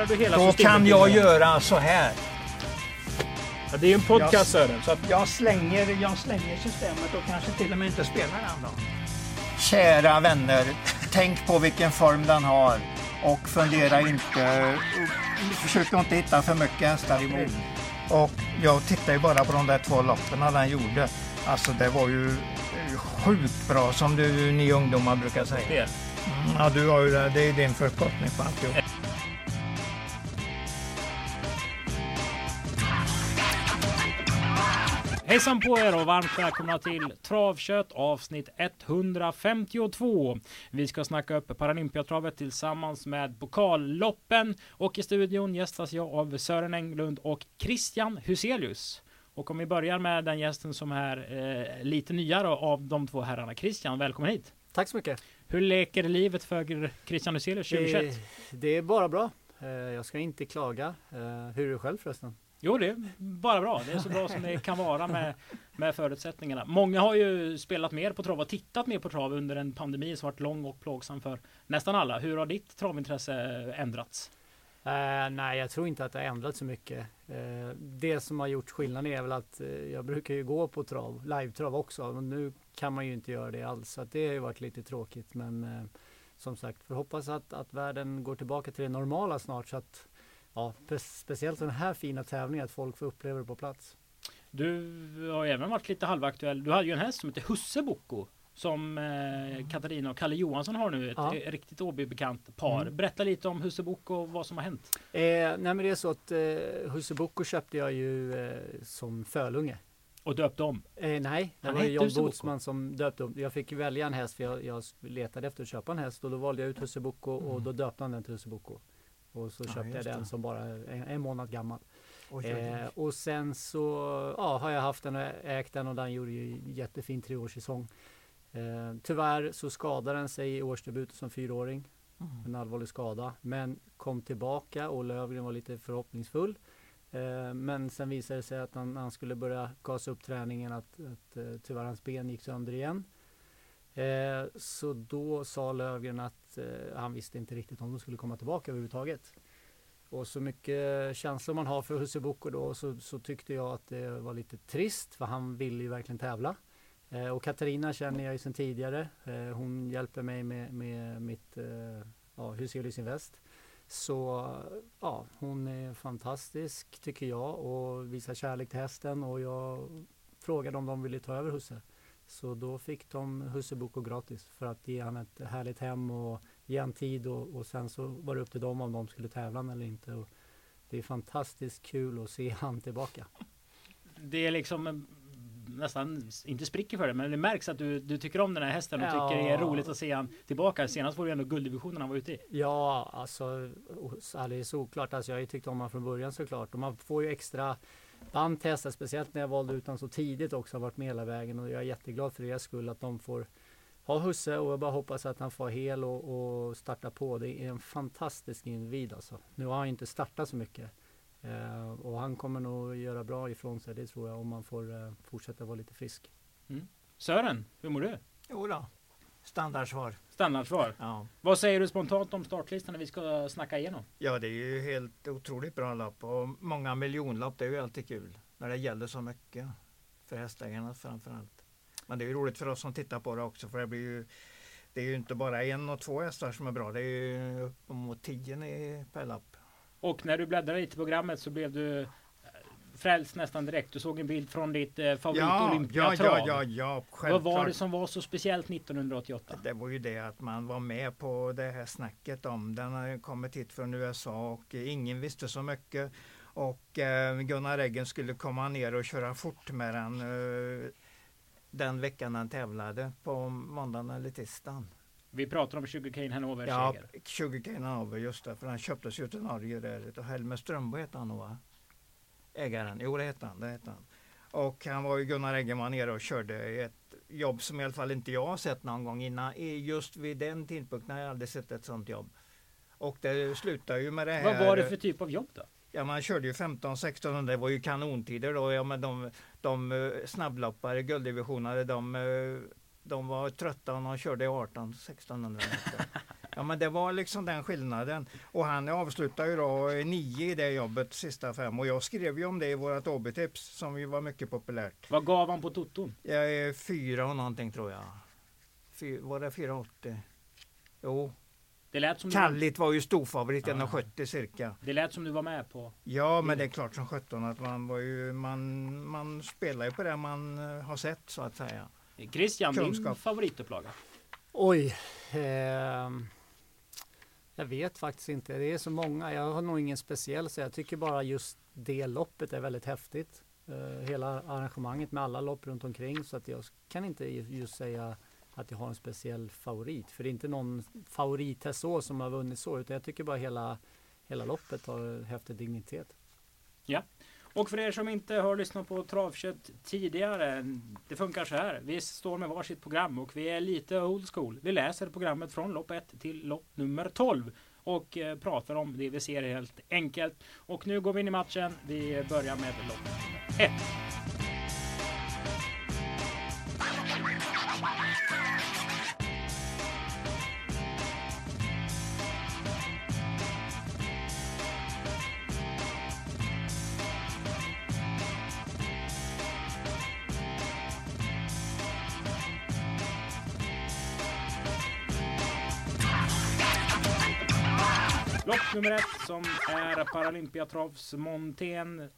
ändrar du hela Då systemet. kan jag göra så här. Ja, det är ju en podcast Jag- Sören. Så att, Jag slänger, jag slänger systemet och kanske till och med inte spelar den då. Kära vänner, tänk på vilken form den har och fundera inte, försök inte hitta för mycket hästar i. Och jag tittar ju bara på de där två loppen den gjorde. Alltså det var ju sjukt bra som du, ni ungdomar brukar säga. Mm, Ja, du har ju det. Det är din förkortning på alltihop. Hejsan på er och varmt välkomna till Travkött avsnitt 152. Vi ska snacka upp Paralympiatravet tillsammans med Pokalloppen och i studion gästas jag av Sören Englund och Christian Huselius. Och om vi börjar med den gästen som är eh, lite nyare av de två herrarna. Christian, välkommen hit! Tack så mycket. Hur leker livet för Christian Huselius 2021? Det, det är bara bra. Eh, Jag ska inte klaga. Eh, Hur är det själv förresten? Jo, det är bara bra. Det är så bra som det kan vara med, med förutsättningarna. Många har ju spelat mer på trav och tittat mer på trav under en pandemi som varit lång och plågsam för nästan alla. Hur har ditt travintresse eh, ändrats? Uh, nej, jag tror inte att det har ändrats så mycket. Uh, det som har gjort skillnaden är väl att uh, jag brukar ju gå på trav, live-trav också. Men nu kan man ju inte göra det alls. Så att det har ju varit lite tråkigt. Men som sagt, får hoppas att, att världen går tillbaka till det normala snart. Så att, ja, spe- speciellt den här fina tävlingen, att folk får uppleva det på plats. Du har även varit lite halvaktuell. Du hade ju en häst som heter Husse Bocco. Som eh, Katarina och Kalle Johansson har nu. Ett Ja. riktigt Åby-bekant par. Mm. Berätta lite om Husse Bocco och vad som har hänt. Eh, nej men det är så att eh, Husse Bocco köpte jag ju eh, som fölunge. Och döpte om. Eh, nej, det Han var John. Botsman som döpte upp. Jag fick välja en häst för jag, jag letade efter att köpa en häst och då valde jag ut Husse Bocco och då döpte han den till Husse Bocco. Och så Ja, köpte jag just den som bara en, en månad gammal. Oj. Eh, och sen så ja, har jag haft den och ägt den och den gjorde ju jättefin treårssäsong. Eh, tyvärr så skadade den sig i årsdebut som fyraåring. En allvarlig skada. Men kom tillbaka och Lövgren var lite förhoppningsfull. Eh, men sen visade det sig att han, han skulle börja gasa upp träningen att, att eh, tyvärr hans ben gick sönder igen. Eh, så då sa Lövgren att eh, han visste inte riktigt om de skulle komma tillbaka överhuvudtaget. Och så mycket känslor man har för Husse Boko då så, så tyckte jag att det var lite trist för han ville ju verkligen tävla. Eh, och Katarina känner jag ju sedan tidigare. Eh, hon hjälper mig med, med mitt eh, ja, Huselius Invest. Så ja, hon är fantastisk tycker jag och visar kärlek till hästen och jag frågade om de ville ta över Husse. Så då fick de Husse gratis för att ge han ett härligt hem och ge han tid och, och sen så var det upp till dem om de skulle tävla eller inte. Och det är fantastiskt kul att se han tillbaka. Det är liksom mm, nästan inte spricker för det, men det märks att du, du tycker om den här hästen och Ja. tycker det är roligt att se han tillbaka. Senast var det ändå gulddivisionen han var ute i. Ja, alltså och så- det är såklart. Alltså, jag har ju tyckt om honom från början såklart. Och man får ju extra band hästar, speciellt när jag valde ut honom så tidigt också. Har varit med hela vägen och jag är jätteglad för deras skull att de får ha husse och jag bara hoppas att han får hel och, och starta på. Det är en fantastisk individ alltså. Nu har han inte startat så mycket. Eh, och han kommer nog göra bra ifrån sig, det tror jag, om man får eh, fortsätta vara lite frisk. Sören, hur mår du? Jo då. Standardsvar. Standardsvar. Ja. Vad säger du spontant om startlistan när vi ska snacka igenom? ja, det är ju helt otroligt bra lopp och många miljonlopp. Det är ju alltid kul när det gäller så mycket. För hästägarna framför allt. Men det är ju roligt för oss som tittar på det också för det blir ju det är ju inte bara en och två hästar som är bra. Det är ju uppemot tio i per lopp. Och när du bläddrade lite i programmet så blev du frälst nästan direkt. Du såg en bild från ditt eh, favorit ja, Olympiatrav. ja, ja, Vad var det som var så speciellt 1988? Det var ju det att man var med på det här snacket om den har kommit hit från USA och ingen visste så mycket. Och eh, Gunnar Eggen skulle komma ner och köra fort med den eh, den veckan han tävlade på måndagen eller tisdagen. Vi pratar om 20 Kane Hanover Ja, seger. 20 Kainanover just det, för han köptes ju till Norge där. Och Helmer Strömbo hette han nog va? Ägaren, jo det hette han, det hette han. Och han var ju Gunnar Eggen var nere och körde ett jobb som i alla fall inte jag har sett någon gång innan. I- Just vid den tidpunkten har jag aldrig sett ett sånt jobb. Och det slutade ju med det här. Vad var det för typ av jobb då? Ja, man körde ju 15-16, det var ju kanontider då. Ja, men de, de eh, snabbloppare, gulddivisionerna, de, eh, de var trötta och de körde i 18-1600 meter. Ja men det var liksom den skillnaden. Och han avslutade ju då nio i det jobbet sista fem. Och jag skrev ju om det i vårat OB-tips som ju var mycket populärt. Vad gav han på toton? Jag är fyra och någonting tror jag. Fy, var det 4,80? Jo. Det lät som Kallit var ju storfavorit, 1,70 cirka. Det lät som du var med på. Ja, men det är klart som sjutton att man var ju, man, man spelar ju på det man eh, har sett så att säga. Christian, Kunskap. din favoritupplaga? Oj. Eh, jag vet faktiskt inte. Det är så många. Jag har nog ingen speciell så jag tycker bara just det loppet är väldigt häftigt. Uh, hela arrangemanget med alla lopp runt omkring så att jag kan inte just säga att jag har en speciell favorit. För det är inte någon favorithäst så som har vunnit så utan jag tycker bara hela, hela loppet har häftig dignitet. Ja, och för er som inte har lyssnat på Travkött tidigare. Det funkar så här. Vi står med varsitt program och vi är lite old school. Vi läser programmet från lopp 1 till lopp nummer 12 och eh, pratar om det vi ser helt enkelt. Och nu går vi in i matchen. Vi börjar med lopp 1. Nummer ett som är Paralympiatravs Montén.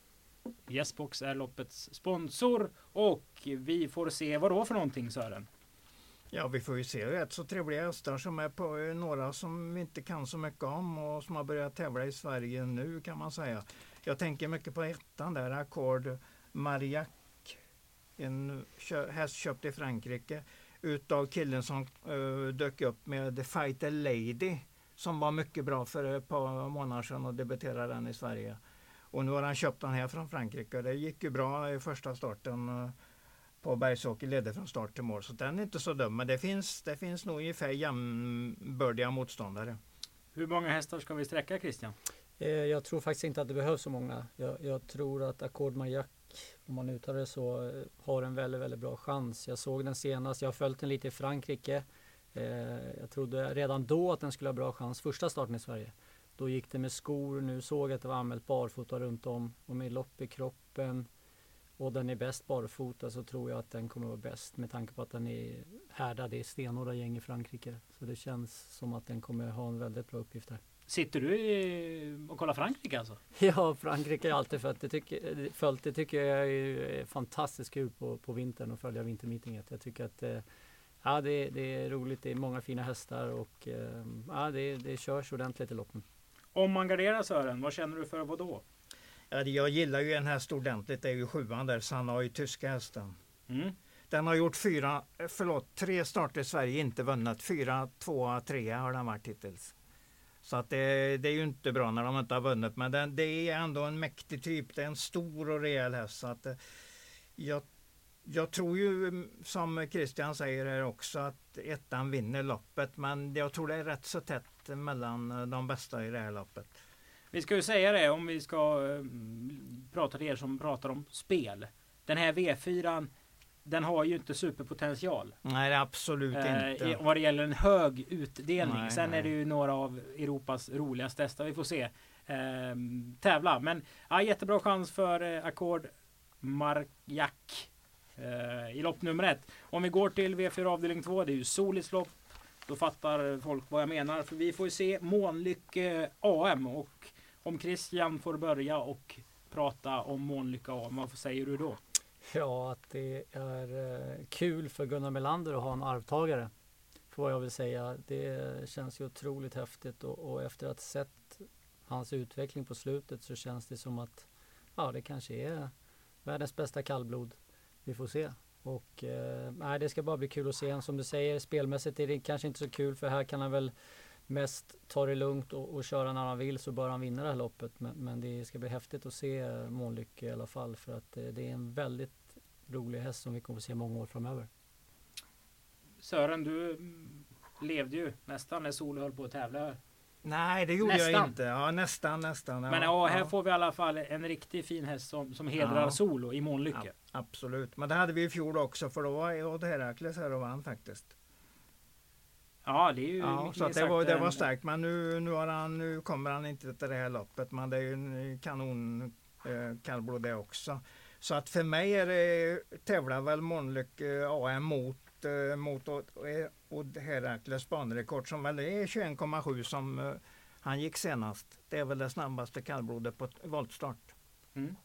Yesbox är loppets sponsor och vi får se vad då för någonting Sören? Ja, vi får ju se rätt så trevliga hästar som är på eh, några som vi inte kan så mycket om och som har börjat tävla i Sverige nu kan man säga. Jag tänker mycket på ettan där, Accord Mariac. En häst köpt i Frankrike utav killen som uh, dök upp med Fighter Lady som var mycket bra för ett par månader sedan och debuterade den i Sverige. Och nu har han köpt den här från Frankrike. Det gick ju bra i första starten eh, på Bergsåker, ledde från start till mål. Så den är inte så dum. Men det finns, det finns nog ungefär jämnbördiga motståndare. Hur många hästar ska vi sträcka Christian? Eh, jag tror faktiskt inte att det behövs så många. Jag, jag tror att Accord Majac, om man uttalar det så, eh, har en väldigt, väldigt bra chans. Jag såg den senast. Jag har följt den lite i Frankrike. Eh, jag trodde redan då att den skulle ha bra chans första starten i Sverige. Då gick det med skor, nu såg jag att det var anmält barfota runt om och med lopp i kroppen och den är bäst barfota så tror jag att den kommer vara bäst med tanke på att den är härdad i stenhårda gäng i Frankrike. Så det känns som att den kommer ha en väldigt bra uppgift här. Sitter du och kollar Frankrike alltså? Ja, Frankrike jag alltid följt. Det tycker, följt. Det tycker jag är fantastiskt kul på, på vintern att följa vintermeetinget. Jag tycker att eh, Ja, det, det, är roligt. Det är många fina hästar och eh, ja, det, det körs ordentligt i loppen. Om man garderar Sören, vad känner du för vad då? Ja, jag gillar ju en häst ordentligt. Det är ju sjuan där, Sanoi, tyska hästen. Mm. Den har gjort fyra, förlåt, tre starter i Sverige, inte vunnit. Fyra, tvåa, trea har den varit hittills. Så att det, det, är ju inte bra när de inte har vunnit. Men den, det är ändå en mäktig typ. Det är en stor och rejäl häst. Så att, eh, jag jag tror ju som Christian säger här också att ettan vinner loppet. Men jag tror det är rätt så tätt mellan de bästa i det här loppet. Vi ska ju säga det om vi ska äh, prata till er som pratar om spel. Den här V4 den har ju inte superpotential. Nej, absolut äh, inte. Vad det gäller en hög utdelning. Nej, Sen nej. är det ju några av Europas roligaste hästar. Vi får se äh, tävla. Men ja, jättebra chans för äh, Accord Marjak eh, Eh, i lopp nummer ett. Om vi går till V4 avdelning 2, det är ju Solis lopp. Då fattar folk vad jag menar. För vi får ju se Månlycke AM och om Christian får börja och prata om Månlycke AM, vad säger du då? Ja, att det är eh, kul för Gunnar Melander att ha en arvtagare. För vad jag vill säga. Det känns ju otroligt häftigt och, och efter att ha sett hans utveckling på slutet så känns det som att ja, det kanske är världens bästa kallblod vi får se. Och eh, det ska bara bli kul att se. Som du säger, spelmässigt är det kanske inte så kul för här kan han väl mest ta det lugnt och, och köra när han vill så bör han vinna det här loppet. Men, men det ska bli häftigt att se Månlycke i alla fall för att eh, det är en väldigt rolig häst som vi kommer att se många år framöver. Sören, du levde ju nästan när Sol höll på att tävla Nej, det gjorde nästan. jag inte. Ja, nästan, nästan. Ja, Men ja, här ja. får vi i alla fall en riktigt fin häst som, som hedrar ja. Solo i Månlycke. Absolut, men det hade vi i fjol också för då var Odd Herakles här och vann faktiskt. Ja, det är ju ja, så det, var, det var starkt. Men nu, nu, han, nu kommer han inte till det här loppet. Men det är ju en kanon eh, kallblod det också. Så att för mig är det, tävlar väl Månlyck eh, AM mot, eh, mot och, och Herakles banrekord som väl är 21,7 som eh, han gick senast. Det är väl det snabbaste kallblodet på voltstart. Mm.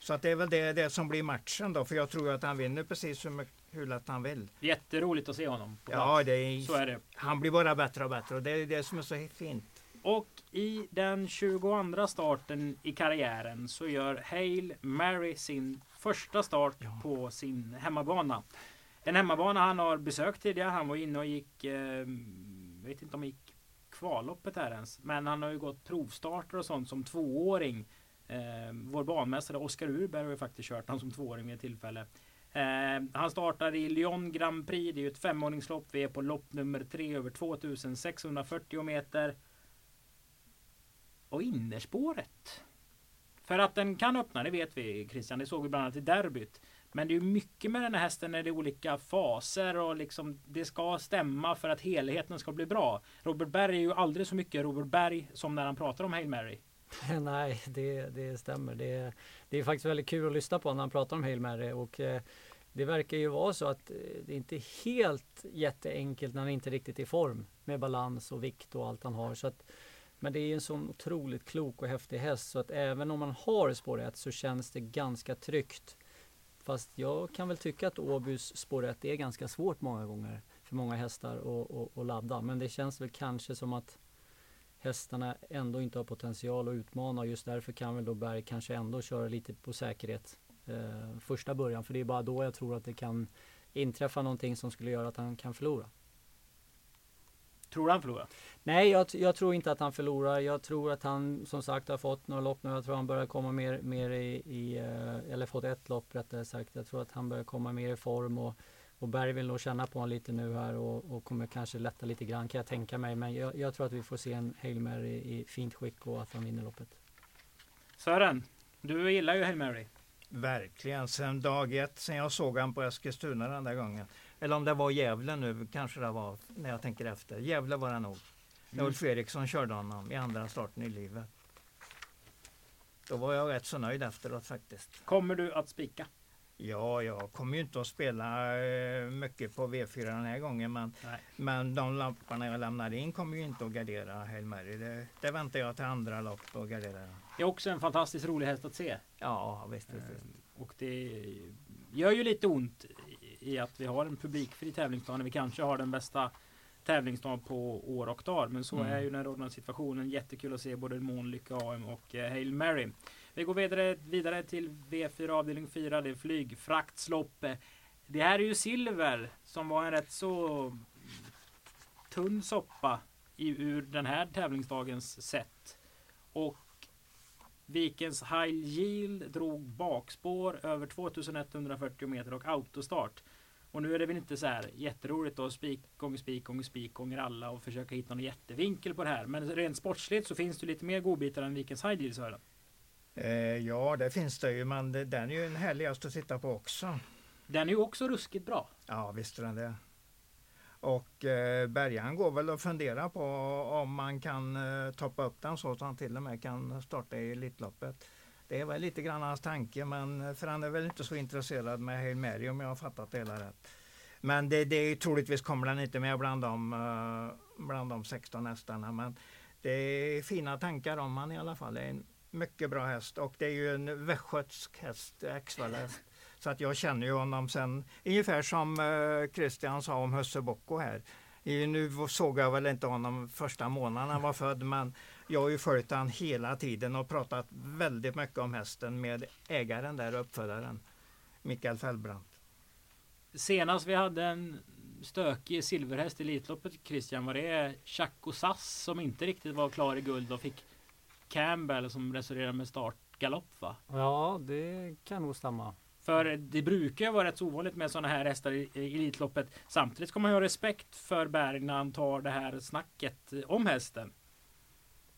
Så att det är väl det, det som blir matchen då, för jag tror att han vinner precis hur, lätt han vill. Jätteroligt att se honom. ja, det är, så är det. Han blir bara bättre och bättre och det är det som är så fint. Och i den 22 starten i karriären så gör Hale Mary sin första start ja. på sin hemmabana. En hemmabana han har besökt tidigare. Han var inne och gick, eh, vet inte om han gick kvalloppet här ens. Men han har ju gått provstarter och sånt som tvååring. Eh, vår banmästare Oskar Urberg har ju faktiskt kört han som tvååring vid ett tillfälle. Eh, han startar i Lyon Grand Prix. Det är ju ett femåringslopp. Vi är på lopp nummer tre över 2640 meter. Och innerspåret. För att den kan öppna, det vet vi Christian. Det såg vi bland annat i derbyt. Men det är mycket med den här hästen när det är olika faser och liksom det ska stämma för att helheten ska bli bra. Robert Berg är ju aldrig så mycket Robert Berg som när han pratar om Hail Mary. Nej, det, det stämmer. Det, det är faktiskt väldigt kul att lyssna på när han pratar om Hail Mary och eh, det verkar ju vara så att eh, det det inte är helt jätteenkelt när han inte riktigt är i form med balans och vikt och allt han har. Så att, men det är en sån otroligt klok och häftig häst så att även om man har spår 1 så känns det ganska tryggt. Fast jag kan väl tycka att Åbys spår 1 är ganska svårt många gånger för många hästar att ladda. Men det känns väl kanske som att hästarna ändå inte har potential att utmana och just därför kan väl då Berg kanske ändå köra lite på säkerhet eh, första början. För det är bara då jag tror att det kan inträffa någonting som skulle göra att han kan förlora. Tror han förlorar? Nej, jag, jag, tror inte att han förlorar. Jag tror att han som sagt har fått några lopp nu. Jag tror han börjar komma mer, mer i, i eh, eller fått ett lopp rättare sagt. Jag tror att han börjar komma mer i form och, och Berg vill nog känna på honom lite nu här och, och kommer kanske lätta lite grann kan jag tänka mig. Men jag, jag tror att vi får se en Hail Mary i fint skick och att han vinner loppet. Sören, du gillar ju Hail Mary. Verkligen, sen dag ett, sen jag såg han på Eskilstuna den där gången. Eller om det var Gävle nu, kanske det var när jag tänker efter. Gävle var det nog. När mm. Ulf Eriksson körde honom i andra starten i livet. Då var jag rätt så nöjd efteråt faktiskt. Kommer du att spika? Ja, jag kommer ju inte att spela eh, mycket på V4 den här gången men, men de lamporna jag lämnar in kommer ju inte att gardera Hail Mary. Det, det väntar jag till andra lopp och gardera. Det är också en fantastiskt rolig häst att se. Ja, visst. visst, visst. Och det gör ju lite ont i att vi har en publikfri tävlingsdag när vi kanske har den bästa tävlingsdag på år och dag. Men så mm. är ju den rådande situationen. Jättekul att se både Månlycke AM och eh, Hail Mary. Vi går vidare, vidare till V4 avdelning 4. Det är flygfraktslopp. Det här är ju silver som var en rätt så tunn soppa i, ur den här tävlingsdagens sätt. Och Vikens High Yield drog bakspår över 2140 meter och autostart. Och nu är det väl inte så här jätteroligt att spik gånger spik gånger spik gånger alla och försöka hitta någon jättevinkel på det här. Men rent sportsligt så finns det lite mer godbitar än Vikens High Yield Sören. Eh, ja, det finns det ju, men den är ju en härligast att titta på också. Den är ju också ruskigt bra. Ja, visst är den det. Och eh, Bergan går väl att fundera på om man kan eh, toppa upp den så att han till och med kan starta i Elitloppet. Det är väl lite grann hans tanke, men för han är väl inte så intresserad med Hail Mary om jag har fattat det hela rätt. Men det, det troligtvis kommer den inte med bland de, uh, bland de 16 hästarna. Men det är fina tankar om han i alla fall. Det är en mycket bra häst och det är ju en västgötsk häst, häst. Så att jag känner ju honom sen, ungefär som eh, Christian sa om Husse Bocco här. Nu såg jag väl inte honom första månaden han var född men jag har ju följt honom hela tiden och pratat väldigt mycket om hästen med ägaren där, uppfödaren, Mikael Fällbrandt. Senast vi hade en stökig silverhäst i Elitloppet Christian, var det Chaco Sass som inte riktigt var klar i guld och fick Campbell som resonerade med startgalopp va? Ja, det kan nog stämma. För det brukar vara rätt så ovanligt med sådana här hästar i Elitloppet. Samtidigt ska man ha respekt för Berg när han tar det här snacket om hästen.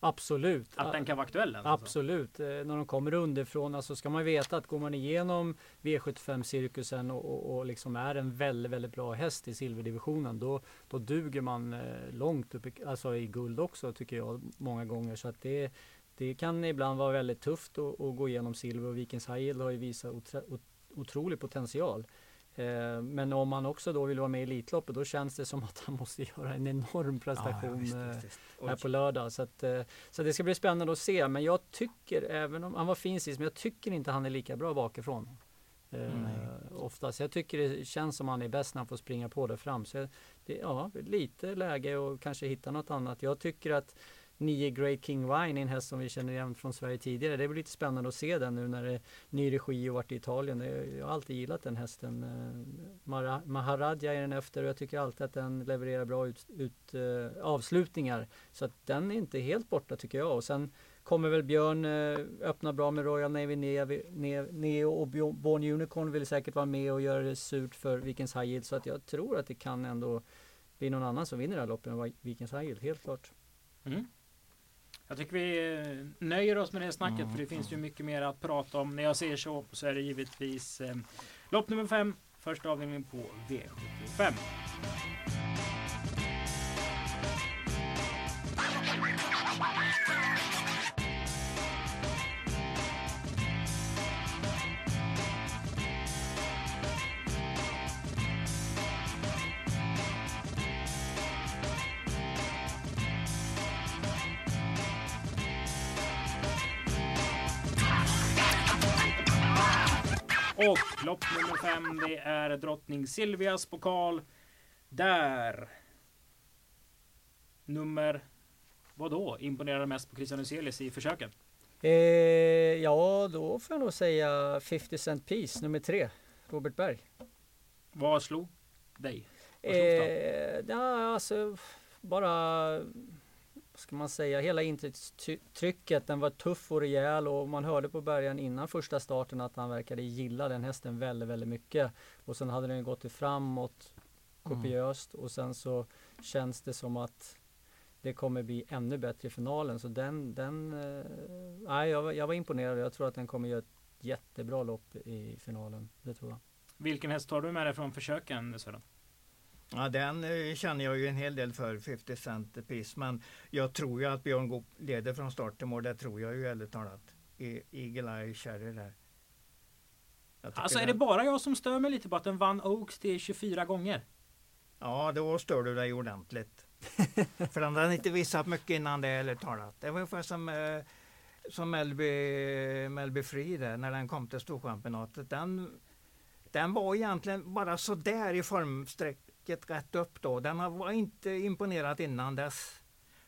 Absolut. Att den kan vara aktuell? Alltså. Absolut. Eh, när de kommer underifrån, alltså ska man veta att går man igenom V75-cirkusen och, och, och, liksom är en väldigt, väldigt bra häst i silverdivisionen, då, då duger man eh, långt upp i, alltså i guld också tycker jag många gånger. Så att det, det kan ibland vara väldigt tufft att, att gå igenom silver och Vikings High har ju visat otro, otrolig potential. Eh, men om man också då vill vara med i Elitloppet då känns det som att han måste göra en enorm prestation ja, visst, visst, visst. Eh, här på lördag. Så, att, eh, så det ska bli spännande att se. Men jag tycker, även om han var fin sist, men jag tycker inte han är lika bra bakifrån. Mm. oftast. Jag tycker det känns som han är bäst när han får springa på där fram. Så det, ja, lite läge och kanske hitta något annat. Jag tycker att 9 Great King Wine, en häst som vi känner igen från Sverige tidigare. Det blir lite spännande att se den nu när det är ny regi och varit i Italien. Jag har alltid gillat den hästen. Eh, Maharadja är den efter och jag tycker alltid att den levererar bra ut, ut uh, avslutningar. Så att den är inte helt borta tycker jag. Och sen kommer väl Björn eh, öppna bra med Royal Navy Neo, och Born Unicorn vill säkert vara med och göra det surt för Vikens High Yield. Så att jag tror att det kan ändå bli någon annan som vinner det här loppet än Vikens High Yield, helt klart. Mm. Jag tycker vi eh, nöjer oss med det snacket mm. för det finns ju mycket mer att prata om. När jag säger så så är det givetvis eh, lopp nummer 5, första avdelningen på V75. Och lopp nummer fem, det är drottning Silvias pokal. Där nummer, vadå, imponerar mest på Christian Huselius i försöken? Eh, ja, då får jag nog säga 50 Cent Piece, nummer tre, Robert Berg. Vad slog dig? Vad eh, ja, alltså bara ska man säga, hela intrycket, den var tuff och rejäl och man hörde på början innan första starten att han verkade gilla den hästen väldigt, väldigt mycket. Och sen hade den gått framåt kopiöst mm. och sen så känns det som att det kommer bli ännu bättre i finalen. Så den, den eh, jag, jag var imponerad. Jag tror att den kommer göra ett jättebra lopp i finalen. Det tror jag. Vilken häst tar du med dig från försöken Sören? Ja, den eh, känner jag ju en hel del för, 50 cent piece. Men jag tror ju att Björn Goop leder från start till mål. Det tror jag ju ärligt talat. I Eagle Eye Cherry där. Alltså är det bara jag som stör mig lite på att den vann Oaks till 24 gånger? Ja, då stör du dig ordentligt. för den hade inte visat mycket innan det ärligt talat. Det var ungefär som eh, som Melby, Melby Free där, när den kom till Storchampionatet. Den, den var egentligen bara så där i formsträck strecket rätt upp då. Den har inte imponerat innan dess.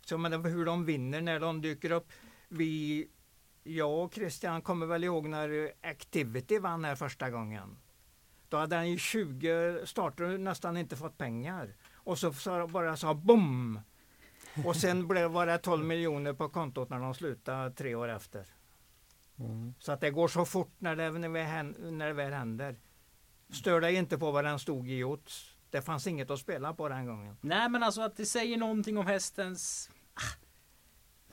Så men hur de vinner när de dyker upp. Vi, jag och Christian kommer väl ihåg när Activity vann här första gången. Då hade han ju 20 starter och nästan inte fått pengar. Och så bara sa bom! Och sen blev, var det 12 miljoner på kontot när de slutade tre år efter. Mm. Så att det går så fort när det, när det väl händer. Stör dig inte på vad den stod i odds. Det fanns inget att spela på den gången. Nej men alltså att det säger någonting om hästens... Ah.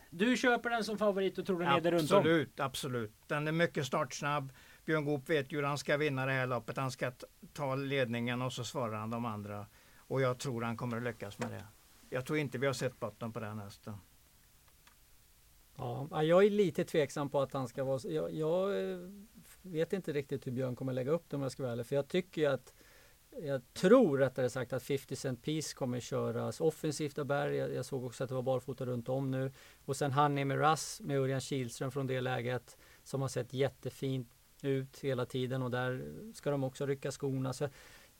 Du köper den som favorit och tror den leder runt om? Absolut, absolut. Den är mycket startsnabb. Björn Goop vet ju hur han ska vinna det här loppet. Han ska ta ledningen och så svarar han de andra. Och jag tror han kommer att lyckas med det. Jag tror inte vi har sett botten på den hästen. Ja, jag är lite tveksam på att han ska vara... Jag, jag eh, vet inte riktigt hur Björn kommer lägga upp det om jag ska vara ärlig. För jag tycker att jag tror rättare sagt att 50 Cent Piece kommer köras offensivt av Berg. Jag, jag, såg också att det var barfota runt om nu. Och sen Honey med Russ med Örjan Kihlström från det läget som har sett jättefint ut hela tiden och där ska de också rycka skorna. Så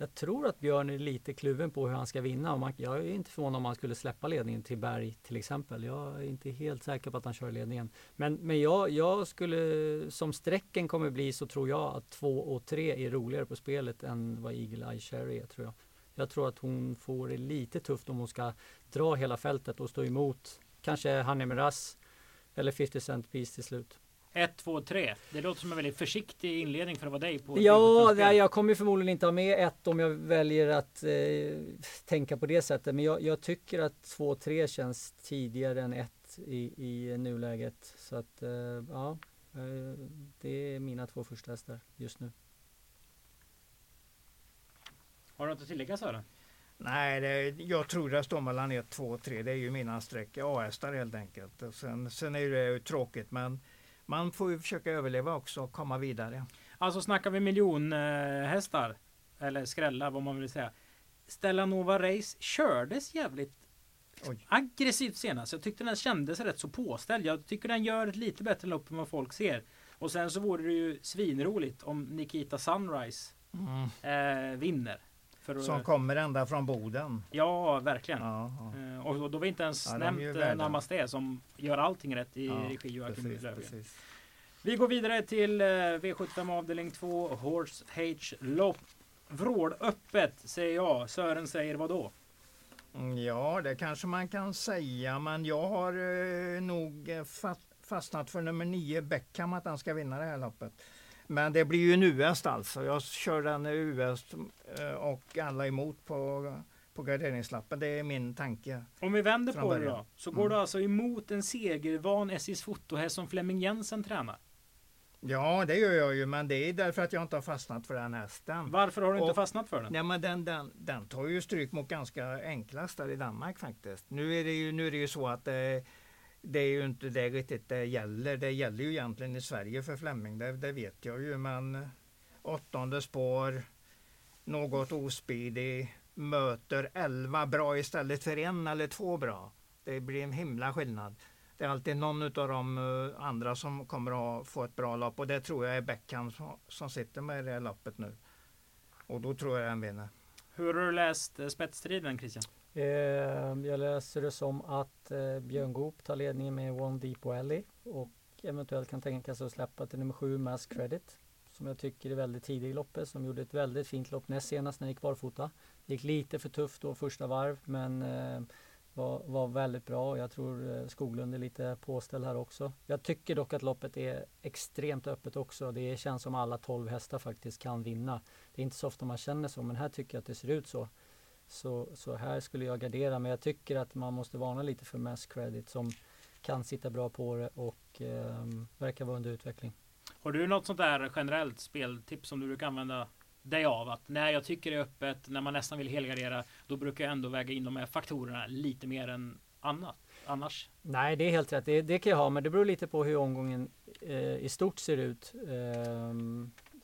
jag tror att Björn är lite kluven på hur han ska vinna. Och man, jag är inte förvånad om han skulle släppa ledningen till Berg till exempel. Jag är inte helt säker på att han kör ledningen. Men, men jag, jag skulle, som strecken kommer bli så tror jag att två och tre är roligare på spelet än vad Eagle Eye Cherry är tror jag. Jag tror att hon får det lite tufft om hon ska dra hela fältet och stå emot kanske Hanne Miraz eller 50 Cent Piece till slut. 1, 2, 3. Det låter som en väldigt försiktig inledning för att vara dig. På ja, nej, jag kommer förmodligen inte ha med ett om jag väljer att eh, tänka på det sättet. Men jag, jag tycker att 2, 3 känns tidigare än 1 favorit i, i nuläget. Så att eh, ja, eh, det är mina två första hästar just nu. Har du något att tillägga Sören? Nej, det, jag tror det står mellan 1, 2 och 3. Det är ju mina streck. A-hästar helt enkelt. Och sen, sen är det ju tråkigt men man får ju försöka överleva också och komma vidare. Alltså snackar vi miljonhästar eller skrällar vad man vill säga. Stella Nova Race kördes jävligt Oj. aggressivt senast. Jag tyckte den kändes rätt så påställd. Jag tycker den gör ett lite bättre lopp än vad folk ser. Och sen så vore det ju svinroligt om Nikita Sunrise mm. eh, vinner. För, Som kommer ända från Boden. Ja, verkligen. Ja, ja. Eh, och, då var inte ens ja, nämnt eh, Namaste som gör allting rätt i ja, regi Joakim Löfgren. Vi går vidare till eh, V75 avdelning 2 Horse H lopp. Vrål öppet säger jag. Sören säger vad då? Mm, ja, det kanske man kan säga, men jag har eh, nog fastnat för nummer 9 Beckham att han ska vinna det här loppet. Men det blir ju en US alltså. Jag kör den US eh, och alla emot på, på garderingslappen. Det är min tanke. Om vi vänder på det då. Så går mm. du alltså emot en segervan SJs fotohäst som Flemming Jensen tränar? Ja, det gör jag ju, men det är därför att jag inte har fastnat för den hästen. Varför har du inte fastnat för den? Nej, men den, den, den tar ju stryk mot ganska enkla hästar i Danmark faktiskt. Nu är det ju, nu är det ju så att eh, det är ju inte det riktigt det gäller. Det gäller ju egentligen i Sverige för Flemming, det, det vet jag ju. Men eh, åttonde spår, något ospidig, möter elva bra istället för en eller två bra. Det blir en himla skillnad. Det är alltid någon av de eh, andra som kommer att få ett bra lopp och det tror jag är Beckham som, sitter med det loppet nu. Och då tror jag den vinner. Hur har du läst eh, spetsstriden Christian? Ehm, jag läser det som att eh, Björn Goop tar ledningen med One Deep Valley och eventuellt kan tänka sig att släppa till nummer sju Mass Credit som jag tycker är väldigt tidig i loppet som gjorde ett väldigt fint lopp näst senast när han gick barfota. Det Gick lite för tufft då första varv men eh, var, var väldigt bra. Jag tror eh, Skoglund är lite påställd här också. Jag tycker dock att loppet är extremt öppet också. Det känns som alla 12 hästar faktiskt kan vinna. Det är inte så ofta man känner så men här tycker jag att det ser ut så. Så, så här skulle jag gardera men jag tycker att man måste varna lite för Mass Credit som kan sitta bra på det och eh, verkar vara under utveckling. Har du något sånt där generellt speltips som du brukar använda dig av? Att när jag tycker det är öppet, när man nästan vill helgardera, då brukar jag ändå väga in de här faktorerna lite mer än annat. Annars? Nej, det är helt rätt. Det, det kan jag ha, men det beror lite på hur omgången eh, i stort ser ut. Eh,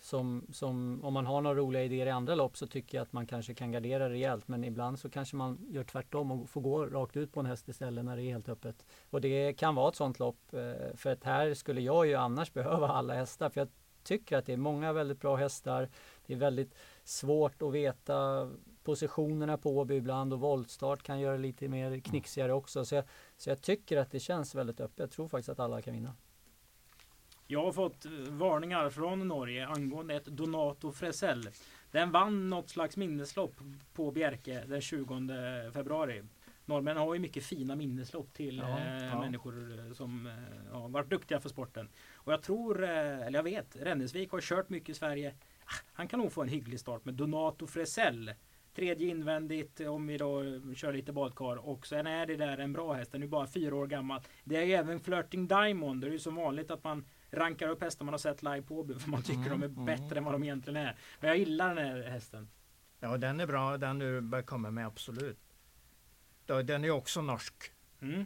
som, som om man har några roliga idéer i andra lopp så tycker jag att man kanske kan gardera rejält. Men ibland så kanske man gör tvärtom och får gå rakt ut på en häst istället när det är helt öppet. Och det kan vara ett sånt lopp. Eh, för att här skulle jag ju annars behöva alla hästar. För jag tycker att det är många väldigt bra hästar. Det är väldigt svårt att veta positionerna på Åby ibland och voltstart kan göra det lite mer knixigare också. Så jag, så jag tycker att det känns väldigt öppet. Jag tror faktiskt att alla kan vinna. Jag har fått eh, varningar från Norge angående ett Donato Fresell. Den vann något slags minneslopp på Bjerke den 20 februari. Norrmännen har ju mycket fina minneslopp till ja, eh, ja. människor eh, som ja, varit duktiga för sporten. Och jag tror, eller jag vet, Rennesvik har kört mycket i Sverige. Ah, han kan nog få en hygglig start med Donato Fresell. Tredje invändigt om vi då kör lite badkar. Och sen är det där en bra häst. Den är bara fyra år gammal. Det är ju även Flirting Diamond. Det är ju som vanligt att man rankar upp hästar man har sett live på för man tycker mm, de är mm. bättre än vad de egentligen är. Men jag gillar den här hästen. Ja den är bra den du komma med absolut. Den är också norsk. Mm.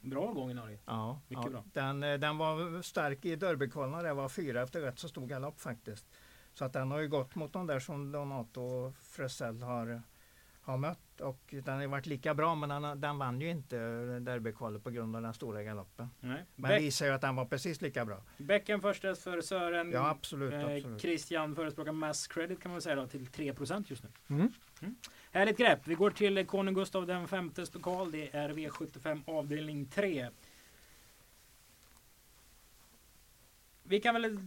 Bra gång i Norge. Ja, Mycket ja. bra. Den, eh, den var stark i derbykvalarna. Det var fyra efter rätt så stor galopp faktiskt. Så att den har ju gått mot de där som Donato och Frösell har har mött och den har varit lika bra men den, den vann ju inte derbykvalet på grund av den stora galoppen. Nej. Men Beck, visar ju att den var precis lika bra. Bäcken första för Sören. Ja absolut, eh, absolut. Christian förespråkar mass credit kan man säga då, till 3% just nu. Mm. Mm. Härligt grepp. Vi går till konung Gustav den femtes pokal. Det är V75 avdelning 3. Vi kan väl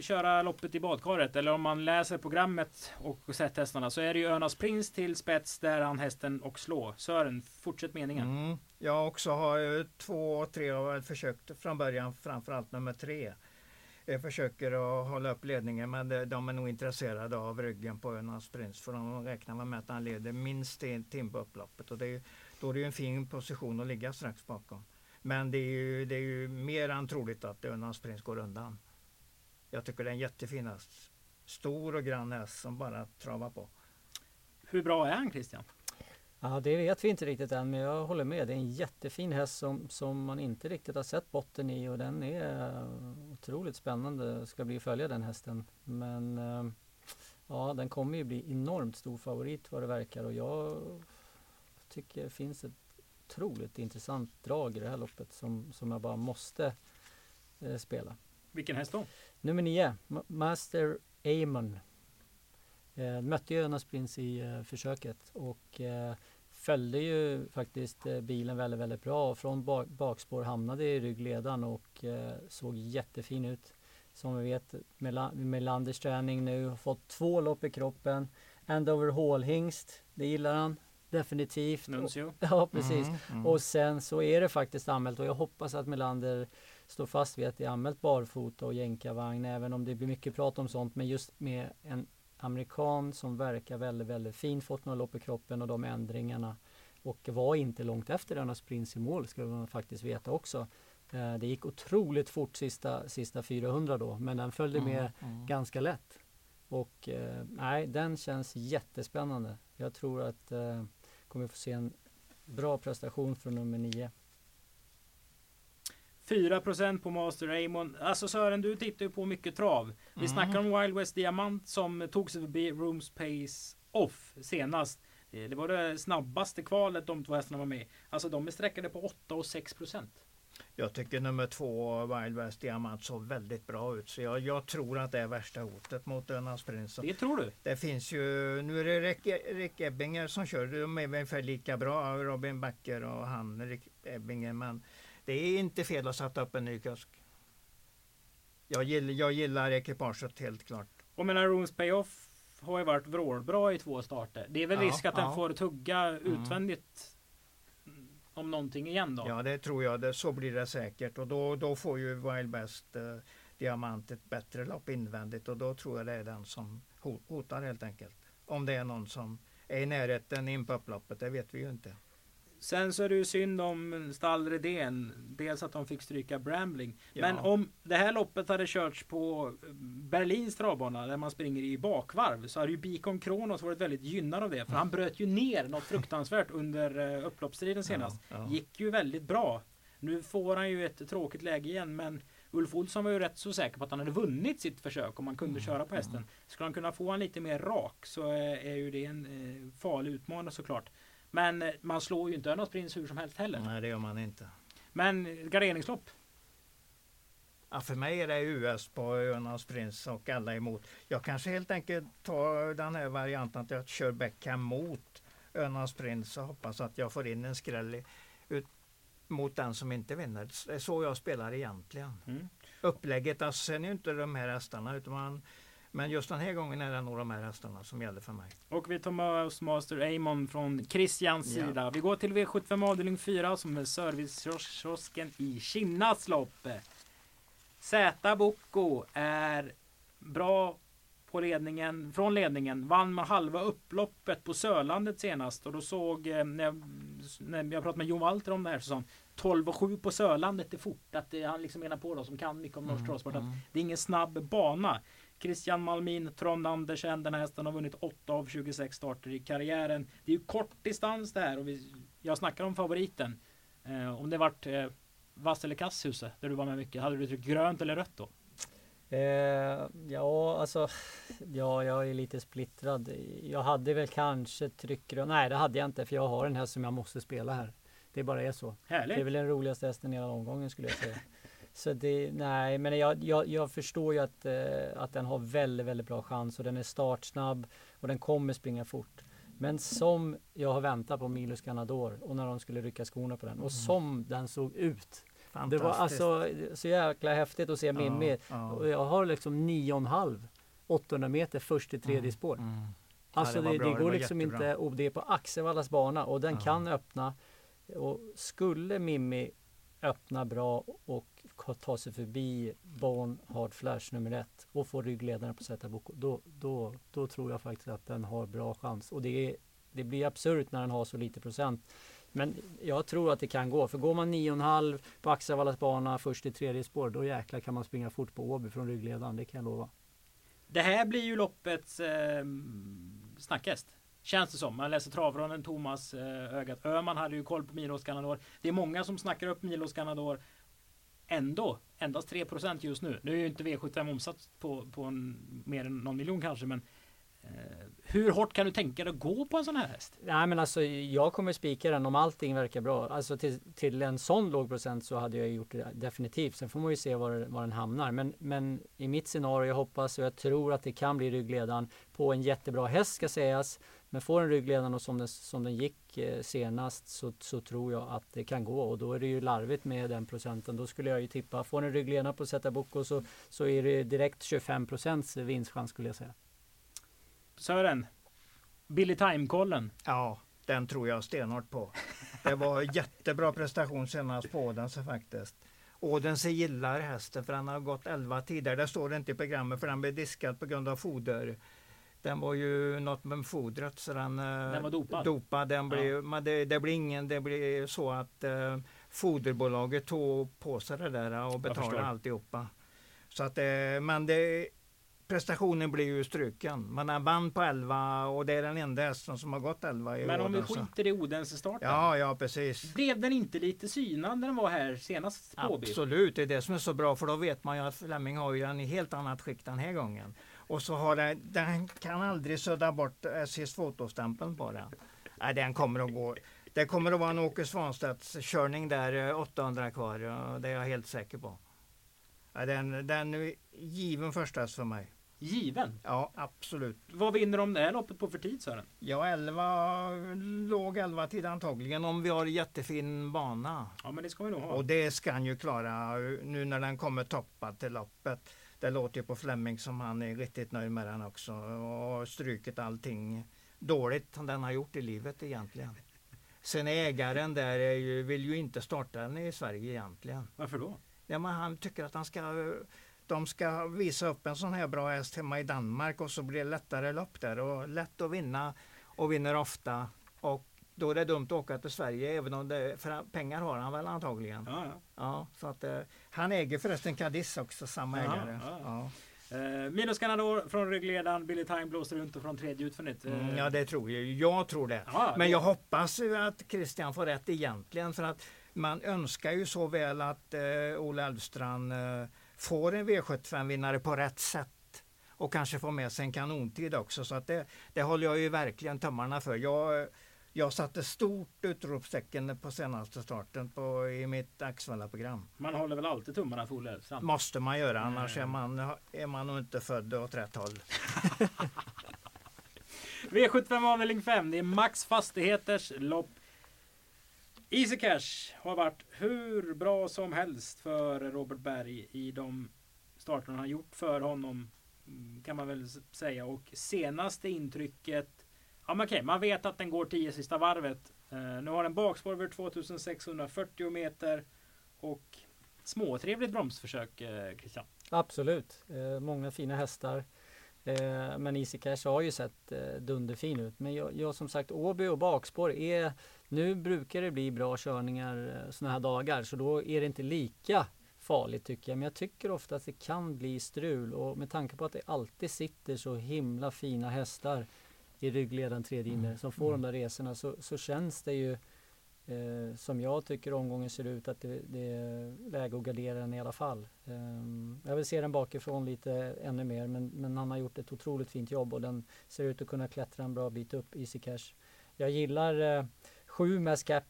köra loppet i badkaret eller om man läser programmet och sett hästarna så är det ju Önas Prins till spets där han hästen och slå. Sören, fortsätt meningen. Mm. Jag också har ju två och tre har försökt från början, framförallt nummer tre. Jag försöker att hålla upp ledningen men de är nog intresserade av ryggen på Önas Prins för de räknar med att han leder minst en timme på upploppet och det är, då är det ju en fin position att ligga strax bakom. Men det är ju, det är ju mer än troligt att Önas prins går undan. Jag tycker det är en jättefin häst. Stor och grann häst som bara travar på. Hur bra är han Christian? Ja, det vet vi inte riktigt än, men jag håller med. Det är en jättefin häst som, som man inte riktigt har sett botten i och den är otroligt spännande. Ska bli att följa den hästen. Men eh, ja, den kommer ju bli enormt stor favorit vad det verkar och jag tycker det finns ett otroligt intressant drag i det här loppet som, som jag bara måste eh, spela. Vilken häst då? Nummer nio, Master Amon. Eh, mötte ju Önas Prins i eh, försöket och eh, följde ju faktiskt eh, bilen väldigt, väldigt bra. Från bak, bakspår hamnade i ryggledan och eh, såg jättefin ut. Som vi vet med, med Landers träning nu, har fått två lopp i kroppen. Andover Hall Hingst, det gillar han definitivt. Nuncio. Ja, precis. Mm, mm. Och sen så är det faktiskt anmält och jag hoppas att Melander står fast vid att det är anmält barfota och jänkarvagn, även om det blir mycket prat om sånt. Men just med en amerikan som verkar väldigt, väldigt fin, fått några lopp i kroppen och de ändringarna. Och var inte långt efter Önas Prins i mål, ska man faktiskt veta också. Eh, det gick otroligt fort sista, sista 400 då, men den följde mm, med mm. ganska lätt. Och eh, nej, den känns jättespännande. Jag tror att eh, kommer få se en bra prestation från nummer 9. 4% på Master Amon. Alltså Sören, du tittar ju på mycket trav. Vi mm. snackar om Wild West Diamant som tog sig förbi Rooms Pace Off senast. Det var det snabbaste kvalet de två hästarna var med Alltså de är sträckade på 8 och 6% Jag tycker nummer två, Wild West Diamant, såg väldigt bra ut. Så jag, jag tror att det är värsta hotet mot Önas Prins. Det tror du? Det finns ju, nu är det Rick, Rick Ebbinger som kör. De är ungefär lika bra, Robin Backer och han, Rick Ebbinger. Men det är inte fel att sätta upp en ny kusk. Jag gillar, jag gillar ekipaget helt klart. Och menar Rooms Payoff har ju varit vrålbra i två starter. Det är väl ja, risk att ja. den får tugga mm. utvändigt om någonting igen då? Ja det tror jag, det, så blir det säkert och då, då får ju Wild Best eh, Diamant ett bättre lopp invändigt och då tror jag det är den som hotar helt enkelt. Om det är någon som är i närheten in på upploppet, det vet vi ju inte. Sen så är det ju synd om Stall Redén. Dels att de fick stryka Brambling. Ja. Men om det här loppet hade körts på Berlins travbana där man springer i bakvarv så hade ju Bikon Kronos varit väldigt gynnad av det. För han bröt ju ner något fruktansvärt under eh, upploppsstriden senast. Ja, ja. Gick ju väldigt bra. Nu får han ju ett tråkigt läge igen men Ulf Olsson var ju rätt så säker på att han hade vunnit sitt försök om man kunde mm, köra på hästen. Skulle han kunna få han lite mer rak så är ju det en eh, farlig utmanare såklart. Men eh, man slår ju inte Önas Prins hur som helst heller. Nej, det gör man inte. Men garderingslopp? Ja, för mig är det US på Önas Prins och alla emot. Jag kanske helt enkelt tar den här varianten att jag kör Beckham mot Önas Prins och hoppas att jag får in en skräll ut, mot den som inte vinner. Det är så jag spelar egentligen. Mm. Upplägget, alltså, sen är ju inte de här hästarna utan man men just den här gången är det nog de här hästarna som gäller för mig. Och vi tar med oss Master Amon från Christians ja. sida. Vi går till V75 avdelning 4 som är servicekiosken i Kinnas lopp. Z Boko är bra på ledningen, från ledningen. Vann med halva upploppet på Sörlandet senast. Och då såg, eh, när jag, när jag pratade med Jon Walter om det här, så sa han 12 och 7 på Sörlandet är fort. Att det, han liksom menar på då, som kan mycket om norsk mm, travsport, mm. att det är ingen snabb bana. Christian Malmin, Trond Andersen, den här hästen har vunnit 8 av 26 starter i karriären. Det är ju kort distans det här och vi, jag snackar om favoriten. Eh, om det varit eh, Vass eller Kasshuset där du var med mycket, hade du tryckt grönt eller rött då? Eh, ja, alltså Ja, jag är lite splittrad. Jag hade väl kanske tryckt grönt. Nej, det hade jag inte för jag har en häst som jag måste spela här. Det bara är så. Härligt. Det är väl den roligaste hästen i hela omgången skulle jag säga. Så det, nej, men jag, jag, jag förstår ju att, eh, att den har väldigt, väldigt bra chans och den är startsnabb och den kommer springa fort. Men som jag har väntat på Milus Ganador och när de skulle rycka skorna på den och mm. som den såg ut. Det var alltså så jäkla häftigt att se Mimmi. Ja, ja. Jag har liksom 9,5 800 meter först i tredje mm, spår. Mm. Alltså ja, det, det, det, går det liksom jättebra. inte, och det är på Axevallas bana och den kan öppna. Och skulle Mimmi öppna bra och ta sig förbi Bon Hard Flash nummer ett och få ryggledaren på Zeta Boko, då, då, då tror jag faktiskt att den har bra chans. Och det, är, det blir absurt när den har så lite procent. Men jag tror att det kan gå. För går man 9,5 på Axevallas bana först i tredje spår, då jäklar kan man springa fort på Åby från ryggledaren. Det kan jag lova. Det här blir ju loppets eh, snackhäst. Känns det som. Man läser travronden Thomas eh, Ögat. Öman hade ju koll på Milos Ganador. Det är många som snackar upp Milos Ganador. Ändå endast 3% just nu. Nu är ju inte V75 omsatt på, på en, mer än någon miljon kanske men eh, hur hårt kan du tänka dig att gå på en sån här häst? Nej men alltså jag kommer spika den om allting verkar bra. Alltså till, till en sån låg procent så hade jag gjort det definitivt. Sen får man ju se var, var den hamnar. Men, men i mitt scenario, jag hoppas och jag tror att det kan bli ryggledaren på en jättebra häst ska sägas. Men får en ryggledaren och som den, som den gick eh, senast så, så tror jag att det kan gå och då är det ju larvigt med den procenten. Då skulle jag ju tippa, får en ryggledare på Zeta Boko så, så är det direkt 25 procents vinstchans skulle jag säga. Sören, Billy Time-kollen. Ja, den tror jag stenhårt på. Det var jättebra prestation senast på Odense faktiskt. Odense gillar hästen för han har gått 11 tidigare. Det står det inte i programmet för han blev diskad på grund av foder. Den var ju något med fodret så den, eh, den var dopad. dopad den blev, ja. men det, det blir ingen, det blir så att eh, foderbolaget tog på sig det där och betalade alltihopa. Så att, eh, men det, prestationen blir ju struken. Man har vann på 11 och det är den enda hästen som har gått 11 i Men om vi skiter i Odense-starten. Ja, ja precis. Blev den inte lite synad när den var här senast? Absolut, det är det som är så bra för då vet man ju att Flemming har ju den i helt annat skick den här gången. Och så har den, den kan aldrig sudda bort fotostämpeln på den. Nej, den kommer att gå. Det kommer att vara en Åke Svanstedts körning där 800 eh, kvar. Det är jag helt säker på. Den, den är given första för mig. Given? Ja, absolut. Vad vinner de det här loppet på för tid Sören? Ja, 11, låg 11 tid antagligen om vi har jättefin bana. Ja, men det ska vi nog ha. Och det ska han ju klara nu när den kommer toppad till loppet. Det låter ju på Flemming som han är riktigt nöjd med den också och strukit allting dåligt den har gjort i livet egentligen. Sen ägaren där ju, vill ju inte starta den i Sverige egentligen. Varför då? Ja, men han tycker att han ska, de ska visa upp en sån här bra häst hemma i Danmark och så blir det lättare lopp där och lätt att vinna och vinner ofta. Och då är det dumt att åka till Sverige även om det, för pengar har han väl antagligen. Ja, ja. ja så att, eh, han äger förresten Cadiz också, samma ja, ägare. Ja. Eh, minus Canador från ryggledaren, Billy Time blåser runt och från tredje utvändigt. Eh. Mm, ja det tror jag. Jag tror det. Ja, Men det... jag hoppas ju att Christian får rätt egentligen för att man önskar ju så väl att eh, Ola Elfstrand eh, får en V75-vinnare på rätt sätt och kanske får med sig en kanontid också. Så att det, det håller jag ju verkligen tummarna för. Jag, jag satte stort utropstecken på senaste starten på, i mitt Axvalla-program. Man håller väl alltid tummarna för Olle Elfstrand? Måste man göra, annars är man, är man nog inte född åt rätt håll. V75 avdelning 5, det är Max Fastigheters lopp. Easy Cash har varit hur bra som helst för Robert Berg i de starterna han gjort för honom. Kan man väl säga. Och senaste intrycket Ja men okej, man vet att den går 10 sista varvet. Uh, nu har den bakspår över 2640 meter. Och småtrevligt bromsförsök uh, Christian. Absolut, uh, många fina hästar. Men Easy Cash har ju sett dunderfin ut. Men jag, jag som sagt Åby och bakspår är Nu brukar det bli bra körningar sådana här dagar så då är det inte lika farligt tycker jag. Men jag tycker ofta att det kan bli strul och med tanke på att det alltid sitter så himla fina hästar i ryggledaren tredje inner mm. som får mm. de där resorna så, så känns det ju eh, som jag tycker omgången ser ut att det, det, är läge att gardera den i alla fall. Eh, jag vill se den bakifrån lite ännu mer men, men han har gjort ett otroligt fint jobb och den ser ut att kunna klättra en bra bit upp, Easy Cash. Jag gillar eh, sju med cap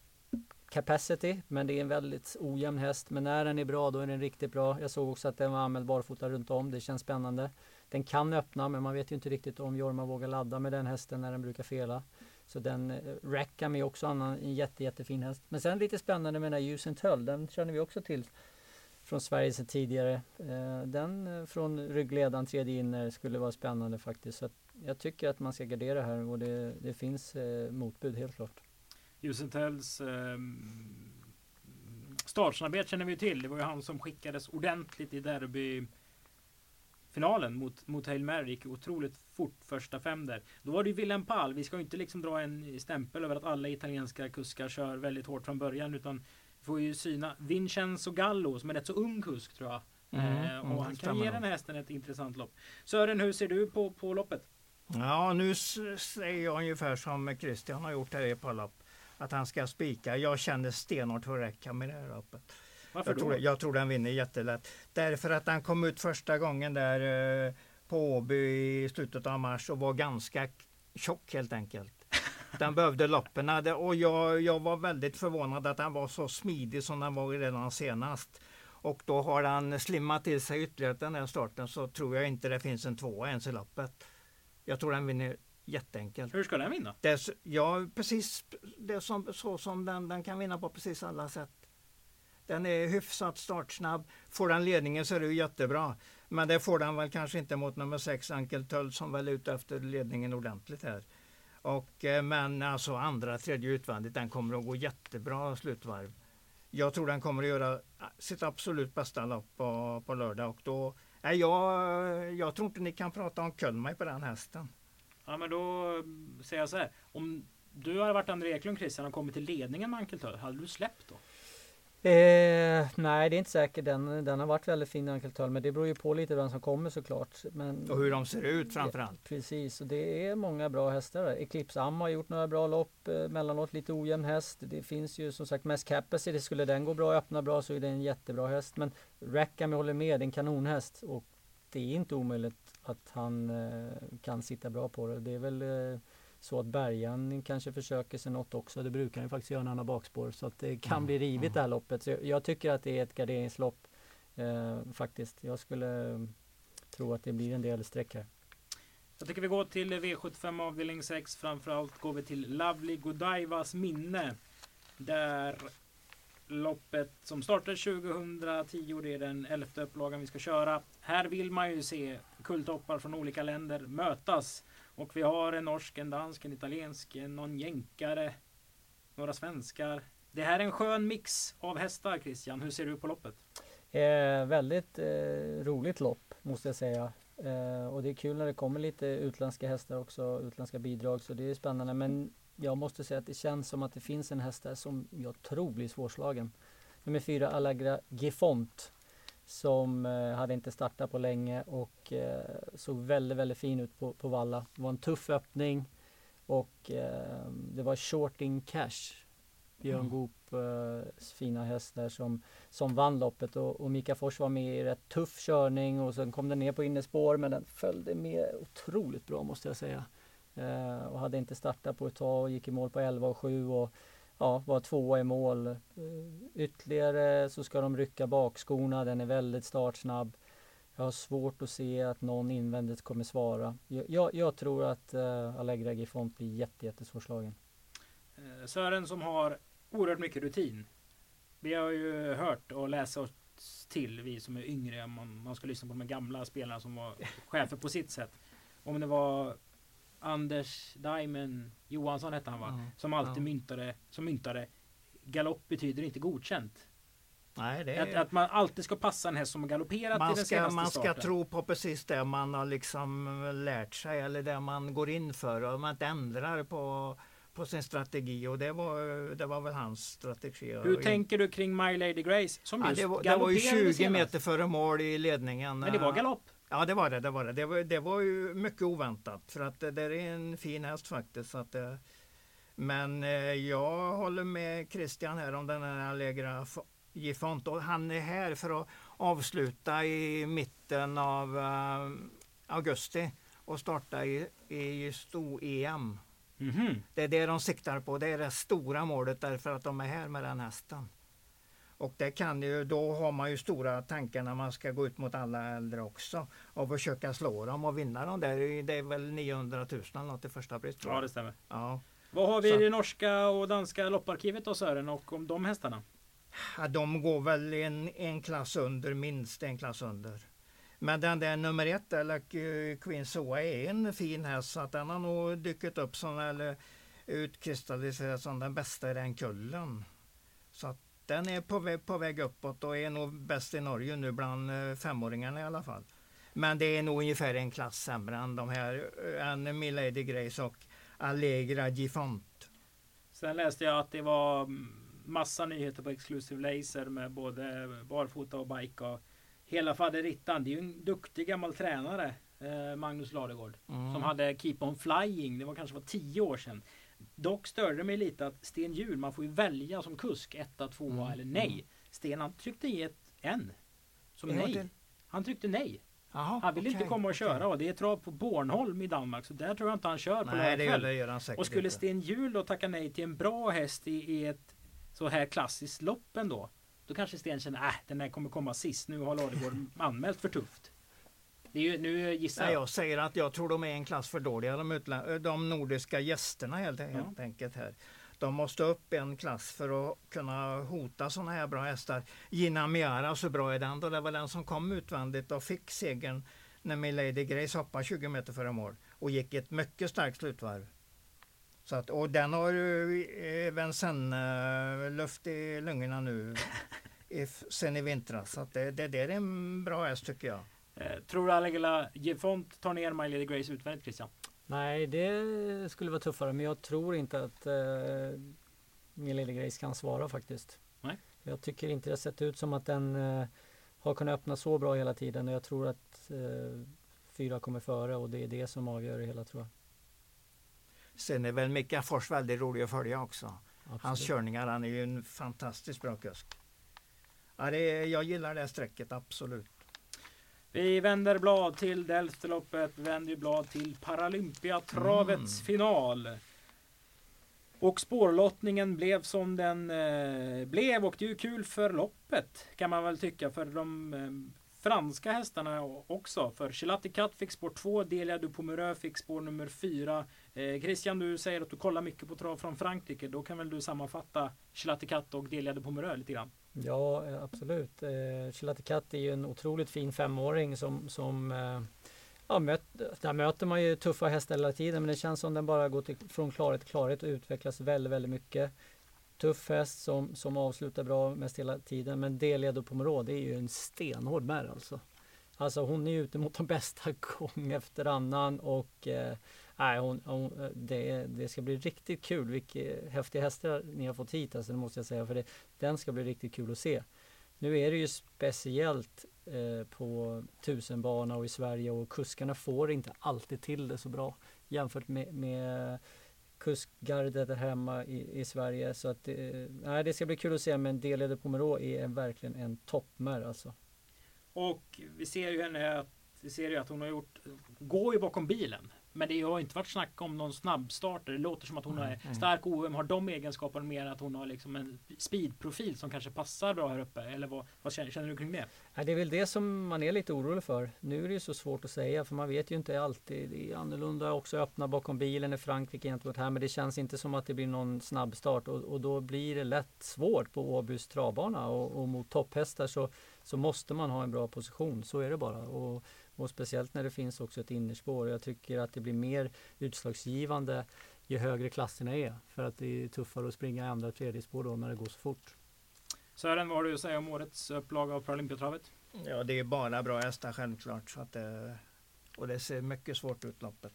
capacity, men det är en väldigt ojämn häst. Men när den är bra, då är den riktigt bra. Jag såg också att den var anmäld barfota runt om. Det känns spännande. Den kan öppna men man vet ju inte riktigt om Jorma vågar ladda med den hästen när den brukar fela. Så den eh, Rackham är också annan, en jätte, jättefin häst. Men sen lite spännande med den här Usen Tull. Den känner vi också till från Sverige sedan tidigare. Eh, den eh, från ryggledaren tredje inner skulle vara spännande faktiskt. Så jag tycker att man ska gardera här och det, det finns motbud helt klart. Jusentells eh, startsnabbhet känner vi till. Det var ju han som skickades ordentligt i derby finalen mot, mot Hail Mary gick otroligt fort första fem där. Då var det ju Willem Pall. Vi ska ju inte liksom dra en stämpel över att alla italienska kuskar kör väldigt hårt från början utan vi får ju syna Vincenzo Gallo som är rätt så ung kusk tror jag. Mm, eh, och mm, han kan ge den här hästen ett intressant lopp. Sören, hur ser du på, på loppet? Ja, nu säger jag ungefär som Christian har gjort här i par lopp. Att han ska spika. Jag känner stenhårt för att räcka med det här loppet. Varför jag då? Tror, jag tror den vinner jättelätt. Därför att han kom ut första gången där eh, på Åby i slutet av mars och var ganska tjock helt enkelt. Den behövde loppen och jag, jag var väldigt förvånad att han var så smidig som han var redan senast. Och då har han slimmat till sig ytterligare den här starten så tror jag inte det finns en tvåa ens i loppet. Jag tror den vinner jätteenkelt. Hur ska den vinna? Det, ja, precis det som, så som den, den kan vinna på precis alla sätt. Den är hyfsat startsnabb. Får den ledningen så är det jättebra. Men det får den väl kanske inte mot nummer 6 Ankel Töll som väl är ute efter ledningen ordentligt här. Och, eh, men alltså andra, tredje utvändigt, den kommer att gå jättebra slutvarv. Jag tror den kommer att göra eh, sitt absolut bästa lopp på, på lördag och då Nej, jag, jag tror inte ni kan prata om Kölmaj på den hästen. Ja, men då säger jag så här. Om du hade varit André Eklund Christian och kommit till ledningen med Ankeltull, hade du släppt då? Eh, nej, det är inte säkert. Den, den har varit väldigt fin Ankeltöl, men det beror ju på lite vem som kommer såklart. Men, och hur de ser ut framförallt. Precis, och det är många bra hästar. Eclipse Am har gjort några bra lopp, eh, mellanåt lite ojämn häst. Det finns ju som sagt Mest Capacity, skulle den gå bra och öppna bra så är det en jättebra häst. Men Rackham håller med, det är en kanonhäst. Och det är inte omöjligt att han eh, kan sitta bra på det. Det är väl eh, så att Bergan kanske försöker sig något också. Det brukar han ju faktiskt göra när han har bakspår. Så att det kan mm. bli rivigt mm. det här loppet. Så jag, jag, tycker att det är ett garderingslopp eh, faktiskt. Jag skulle eh, tro att det blir en del streck här. Jag tycker vi går till V75 avdelning 6. Framförallt går vi till Lovely Godievas minne. Där loppet som startar 2010, det är den elfte upplagan vi ska köra. Här vill man ju se kulttoppar från olika länder mötas. Och vi har en norsk, en dansk, en italiensk, någon jänkare, några svenskar. Det här är en skön mix av hästar Christian. Hur ser du på loppet? Eh, väldigt eh, roligt lopp måste jag säga. Eh, och det är kul när det kommer lite utländska hästar också, utländska bidrag. Så det är spännande. Men jag måste säga att det känns som att det finns en häst där som jag tror blir svårslagen. Nummer fyra Allegra Gifont som eh, hade inte startat på länge och eh, såg väldigt, väldigt fin ut på, på Valla. Det var en tuff öppning och eh, det var Shorting Cash, Björn mm. Goop eh, fina häst där som, som vann loppet och, och Mika Fors var med i rätt tuff körning och sen kom den ner på innerspår men den följde med otroligt bra måste jag säga. Och hade inte startat på ett tag och gick i mål på 11 och 7 och ja, vara tvåa i mål. Eh, ytterligare så ska de rycka bakskorna, den är väldigt startsnabb. Jag har svårt att se att någon invändigt kommer svara. Jag, jag, jag tror att eh, Allegra Gifont blir jätte, jättesvårslagen. Eh, Sören som har oerhört mycket rutin. Vi har ju hört och läst oss till, vi som är yngre, man, man ska lyssna på de gamla spelarna som var chefer på sitt sätt. Om det var Anders Diamond Johansson hette han va? Mm. Som alltid ja. myntade, som myntade Galopp betyder inte godkänt. Nej, det är... att, att, man alltid ska passa en häst som har galopperat man i den ska, senaste Man ska starten. tro på precis det man har liksom lärt sig eller det man går in för och man inte ändrar på på sin strategi och det var, det var väl hans strategi. Hur tänker du kring My Lady Grace? Som ja, det, var, det var ju 20 meter före mål i ledningen. Men det var galopp? Ja det var det. Det var, det. Det, var, det var ju mycket oväntat för att det, det är en fin häst faktiskt. Så att det, men eh, jag håller med Christian här om den här Allegra Gifont. Och han är här för att avsluta i mitten av uh, augusti och starta i, i stor-EM. Mm -hmm. Det är det de siktar på. Det är det stora målet därför att de är här med den hästen. Och det kan ju, då har man ju stora tankar när man ska gå ut mot alla äldre också och försöka slå dem och vinna dem där. Det är väl 900 000 eller något i första pris. Ja det stämmer. Ja. Vad har vi i det norska och danska lopparkivet då Sören och om de hästarna? Ja, de går väl en, en klass under, minst en klass under. Men den där nummer ett, eller Queen Soa, är en fin häst så att den har nog dykt upp som, eller utkristalliserat som den bästa i den kullen. Så att den är på väg, på väg uppåt och är nog bäst i Norge nu bland eh, femåringarna i alla fall. Men det är nog ungefär en klass sämre än de här, än Milady Grace och Allegra Gifont. Sen läste jag att det var massa nyheter på Exclusive Laser med både barfota och bike och hela faderittan. Det är ju en duktig gammal tränare, eh, Magnus Ladegård, mm. som hade Keep On Flying. Det var kanske var tio år sedan. Dock störde det mig lite att Sten Hjul, man får ju välja som kusk, etta, tvåa mm. eller nej. Mm. Sten han tryckte i ett en. Som nej. Han tryckte nej. Aha, han vill okay, inte komma och köra okay. och det är trav på Bornholm i Danmark så där tror jag inte han kör på Nej, det gör, det gör han säkert Och skulle Sten Hjul då tacka nej till en bra häst i, i ett så här klassiskt lopp ändå. Då kanske Sten känner att äh, den här kommer komma sist. Nu har Ladegård anmält för tufft. Ju, nu gissar jag. jag säger att jag tror de är en klass för dåliga de, de nordiska gästerna helt, helt ja. enkelt här. De måste upp en klass för att kunna hota sådana här bra hästar. Gina Miara, så bra är den. Då det var den som kom utvändigt och fick segern när Milady Grace hoppade 20 meter före mål och gick ett mycket starkt slutvarv. Så att, och den har ju även sen uh, luft i lungorna nu sen i vintras. Så att det, det, det är en bra häst tycker jag. Eh, tror du Allegela Gefont tar ner My Lady Grace utvändigt Christian? Nej, det skulle vara tuffare, men jag tror inte att eh, min lilla Grace kan svara faktiskt. Nej. Jag tycker inte det sett ut som att den eh, har kunnat öppna så bra hela tiden och jag tror att eh, fyra kommer före och det är det som avgör det hela tror jag. Sen är väl Mika Fors väldigt rolig att följa också. Absolut. Hans körningar, han är ju en fantastiskt bra kusk. Ja, det är, jag gillar det strecket, absolut. Vi vänder blad till Delftaloppet, vänder blad till Paralympiatravets mm. final. Och spårlottningen blev som den eh, blev och det är ju kul för loppet kan man väl tycka för de eh, franska hästarna också. För Chilati Cat fick spår 2, Delia du Pomereux fick spår nummer 4. Eh, Christian, du säger att du kollar mycket på trav från Frankrike. Då kan väl du sammanfatta Chilati Cat och Delia du Pomereux lite grann? Ja, eh, absolut. Eh, Chilatikat är ju en otroligt fin femåring som, som eh, ja, möt, där möter man ju tuffa hästar hela tiden men det känns som den bara går till, från klarhet till klarhet och utvecklas väldigt, väldigt mycket. Tuff häst som, som avslutar bra mest hela tiden men Delia på Pomerå det är ju en stenhård mär alltså. Alltså hon är ute mot de bästa gång efter annan och eh, Nej, hon, hon, eh, det, det, ska bli riktigt kul. Vilka häftiga hästar ni har fått hit, alltså, det måste jag säga. För det, den ska bli riktigt kul att se. Nu är det ju speciellt eh, på tusenbana och i Sverige och kuskarna får inte alltid till det så bra jämfört med, med kuskgardet där hemma i, i Sverige. Så att eh, nej, det ska bli kul att se. Men Delede Pomerå är verkligen en toppmär alltså. Och vi ser ju henne vi ser ju att hon har gjort, går ju bakom bilen. Men det har inte varit snack om någon snabbstarter. Det låter som att hon mm, är stark OM, har de egenskaperna mer än att hon har liksom en speedprofil som kanske passar bra här uppe. Eller vad, vad känner, känner, du kring det? Ja, det är väl det som man är lite orolig för. Nu är det ju så svårt att säga för man vet ju inte alltid. Det är annorlunda också öppna bakom bilen i Frankrike gentemot här. Men det känns inte som att det blir någon snabbstart och, och då blir det lätt svårt på Åbys travbana och, och mot topphästar så, så måste man ha en bra position. Så är det bara. Och, och speciellt när det finns också ett innerspår. Jag tycker att det blir mer utslagsgivande ju högre klasserna är. För att det är tuffare att springa i andra och tredje spår då när det går så fort. Sören, vad har du att säga om årets upplaga av Paralympiatravet? Ja, det är bara bra hästar självklart. Så att det, och det ser mycket svårt ut loppet.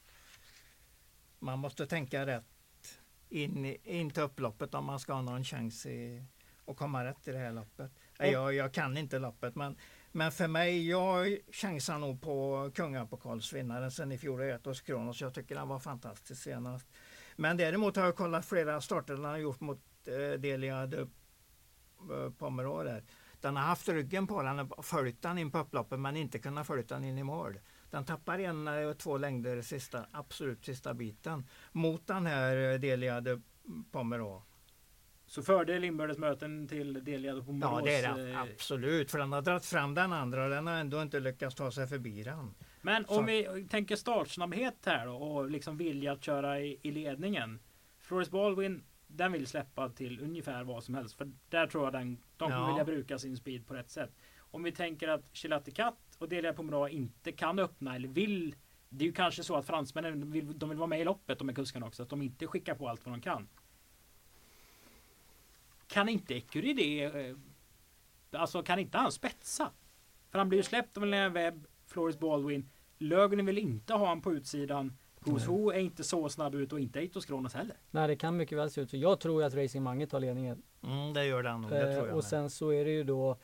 Man måste tänka rätt in, in till upploppet om man ska ha någon chans i, att komma rätt i det här loppet. Jag, jag kan inte loppet men men för mig, jag chansar nog på kungapokalsvinnaren sen i fjol, Etos Kronos. Jag tycker han var fantastisk senast. Men däremot har jag kollat flera starter han har gjort mot eh, Delia de eh, Pomerå där. Den har haft ryggen på den och följt den in på upploppet men inte kunnat följa den in i mål. Den tappar en och två längder sista, absolut sista biten mot den här eh, Delia de Pomerå. Så fördel inbördes möten till Delia på Morås? Ja det är det eh, absolut, för den har dragit fram den andra och den har ändå inte lyckats ta sig förbi den. Men om vi tänker startsnabbhet här då, och liksom vilja att köra i, i ledningen. Floris Baldwin, den vill släppa till ungefär vad som helst. För där tror jag den, de kommer ja. vilja bruka sin speed på rätt sätt. Om vi tänker att Chilati Cat och Delia Pomerå inte kan öppna eller vill. Det är ju kanske så att fransmännen vill, de vill vara med i loppet, de är kuskarna också. Att de inte skickar på allt vad de kan. Kan inte Ecurie det? Eh, alltså kan inte han spetsa? För han blir ju släppt av en webb Floris Baldwin. Lögnen vill inte ha han på utsidan. Who är inte så snabb ut och inte Eitos Kronos heller. Nej, det kan mycket väl se ut så. Jag tror att Racing Mange tar ledningen. Mm, det gör den nog. Det tror jag och sen så är det ju då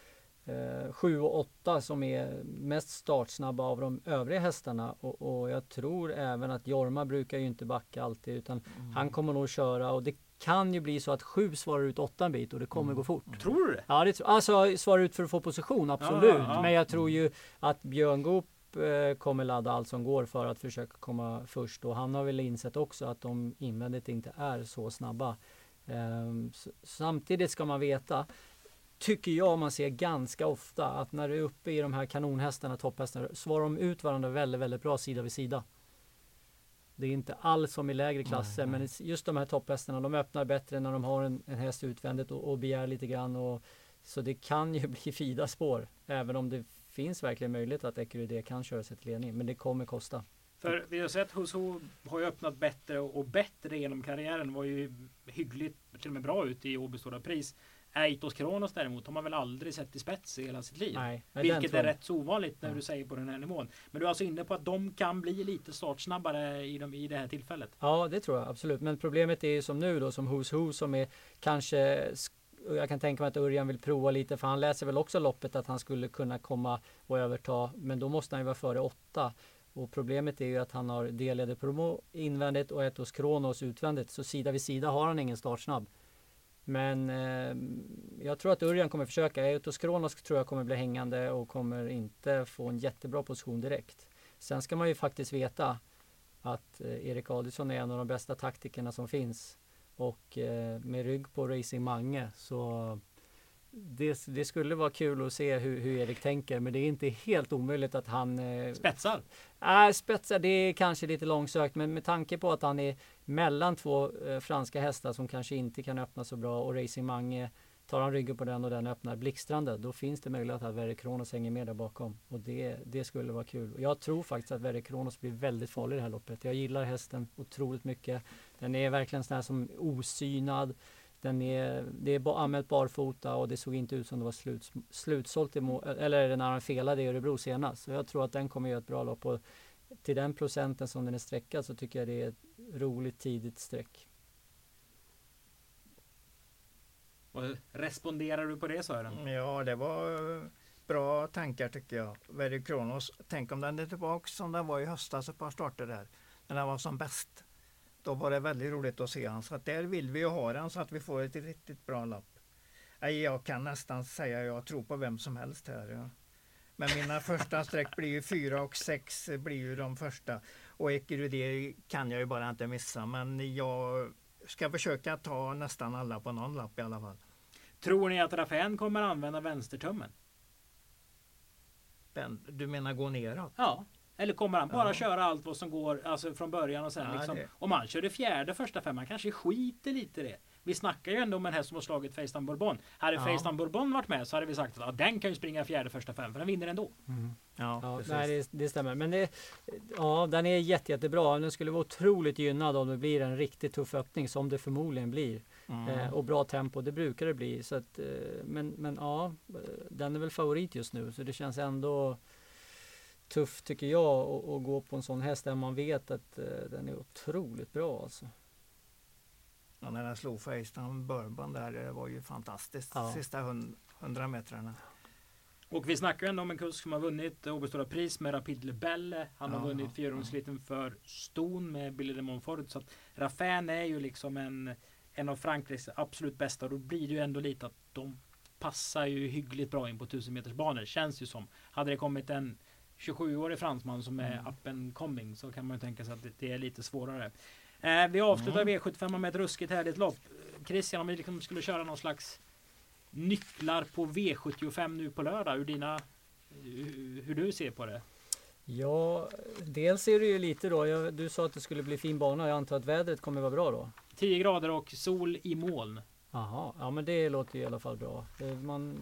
7 eh, och 8 som är mest startsnabba av de övriga hästarna och, och, jag tror även att Jorma brukar ju inte backa alltid utan mm. han kommer nog köra och det kan ju bli så att 7 svarar ut 8 en bit och det kommer mm. gå fort. Tror du det? Ja, det, alltså svarar ut för att få position, absolut. Ja, ja, ja. Men jag tror ju att Björn Goop eh, kommer ladda allt som går för att försöka komma först och han har väl insett också att de invändigt inte är så snabba. Um, samtidigt ska man veta tycker jag man ser ganska ofta att när du är uppe i de här kanonhästarna, topphästarna, svarar de ut varandra väldigt, väldigt bra sida vid sida. Det är inte alls som i lägre klasser, nej. men just de här topphästarna, de öppnar bättre när de har en, en häst utvändigt och, och begär lite grann. Och, så det kan ju bli fida spår, även om det finns verkligen möjlighet att Ecuride kan köra sig till ledning, men det kommer kosta. För vi har sett Huso har ju öppnat bättre och bättre genom karriären. Var ju hyggligt, till och med bra ut i Åby Stora Pris. Eitos Kronos däremot har man väl aldrig sett i spets i hela sitt liv. Nej, Vilket är rätt så ovanligt när ja. du säger på den här nivån. Men du är alltså inne på att de kan bli lite startsnabbare i, de, i det här tillfället? Ja, det tror jag absolut. Men problemet är ju som nu då som Who's Who som är kanske jag kan tänka mig att Örjan vill prova lite för han läser väl också loppet att han skulle kunna komma och överta. Men då måste han ju vara före åtta. Och problemet är ju att han har delade Promo invändigt och Etos Kronos utvändigt. Så sida vid sida har han ingen startsnabb. Men eh, jag tror att Örjan kommer försöka. Etos Kronos tror jag kommer bli hängande och kommer inte få en jättebra position direkt. Sen ska man ju faktiskt veta att eh, Erik Adielsson är en av de bästa taktikerna som finns. Och eh, med rygg på Racing Mange så det, det, skulle vara kul att se hur, hur, Erik tänker, men det är inte helt omöjligt att han... Eh, spetsar? Nej, äh, spetsar det är kanske lite långsökt, men med tanke på att han är mellan två eh, franska hästar som kanske inte kan öppna så bra och Racing Mange Tar han ryggen på den och den öppnar blixtrande, då finns det möjlighet att Verre Kronos hänger med där bakom. Och det, det skulle vara kul. Jag tror faktiskt att Verre Kronos blir väldigt farlig i det här loppet. Jag gillar hästen otroligt mycket. Den är verkligen sån här som osynad. Den är, det är anmält barfota och det såg inte ut som det var slut, slutsålt i mål, eller när han felade i Örebro senast. Så jag tror att den kommer göra ett bra lopp. Och till den procenten som den är sträckad så tycker jag det är ett roligt tidigt streck. Vad responderar du på det Sören? Ja, det var bra tankar tycker jag. Very Kronos. Tänk om den är tillbaka som den var i höstas ett par starter där. När den var som bäst. Då var det väldigt roligt att se han. Så att där vill vi ju ha den så att vi får ett riktigt bra lapp. Jag kan nästan säga att jag tror på vem som helst här. Ja. Men mina första streck blir ju fyra och sex blir ju de första. Och Ekerudé kan jag ju bara inte missa. Men jag ska försöka ta nästan alla på någon lapp i alla fall. Tror ni att Rafael kommer använda vänstertummen? Du menar gå neråt? Ja. Eller kommer han bara ja. köra allt vad som går alltså från början och sen ja, liksom, Om han kör det fjärde första femman kanske skiter lite i det. Vi snackar ju ändå om en häst som har slagit Facetime Bourbon. Hade ja. Facetime Bourbon varit med så hade vi sagt att ja, den kan ju springa fjärde första fem för den vinner ändå. Mm. Ja, ja nej, det, det, stämmer. Men det, ja, den är jätte, jättebra. Den skulle vara otroligt gynnad om det blir en riktigt tuff öppning som det förmodligen blir. Mm. Eh, och bra tempo, det brukar det bli. Så att, eh, men, men ja, den är väl favorit just nu så det känns ändå tufft tycker jag att gå på en sån häst där man vet att eh, den är otroligt bra alltså. Ja, när den slog Facetime Bourbon där, det var ju fantastiskt. Ja. Sista hundra metrarna. Och vi snackar ju ändå om en kusk som har vunnit Åby Stora Pris med Rapid Lebelle. Han ja, har vunnit fyrhjulsritten för Ston med Billy de Montfort. Så att Raffin är ju liksom en, en av Frankrikes absolut bästa. Och då blir det ju ändå lite att de passar ju hyggligt bra in på 1000 meters banor. Känns ju som. Hade det kommit en 27-årig fransman som är mm. up and coming så kan man ju tänka sig att det, det är lite svårare. Eh, vi avslutar mm. V75 med ett ruskigt härligt lopp. Christian, om vi liksom skulle köra någon slags nycklar på V75 nu på lördag, hur, dina, hur du ser på det? Ja, dels är det ju lite då. Jag, du sa att det skulle bli fin bana. Jag antar att vädret kommer vara bra då? 10 grader och sol i moln. Jaha, ja men det låter i alla fall bra. Man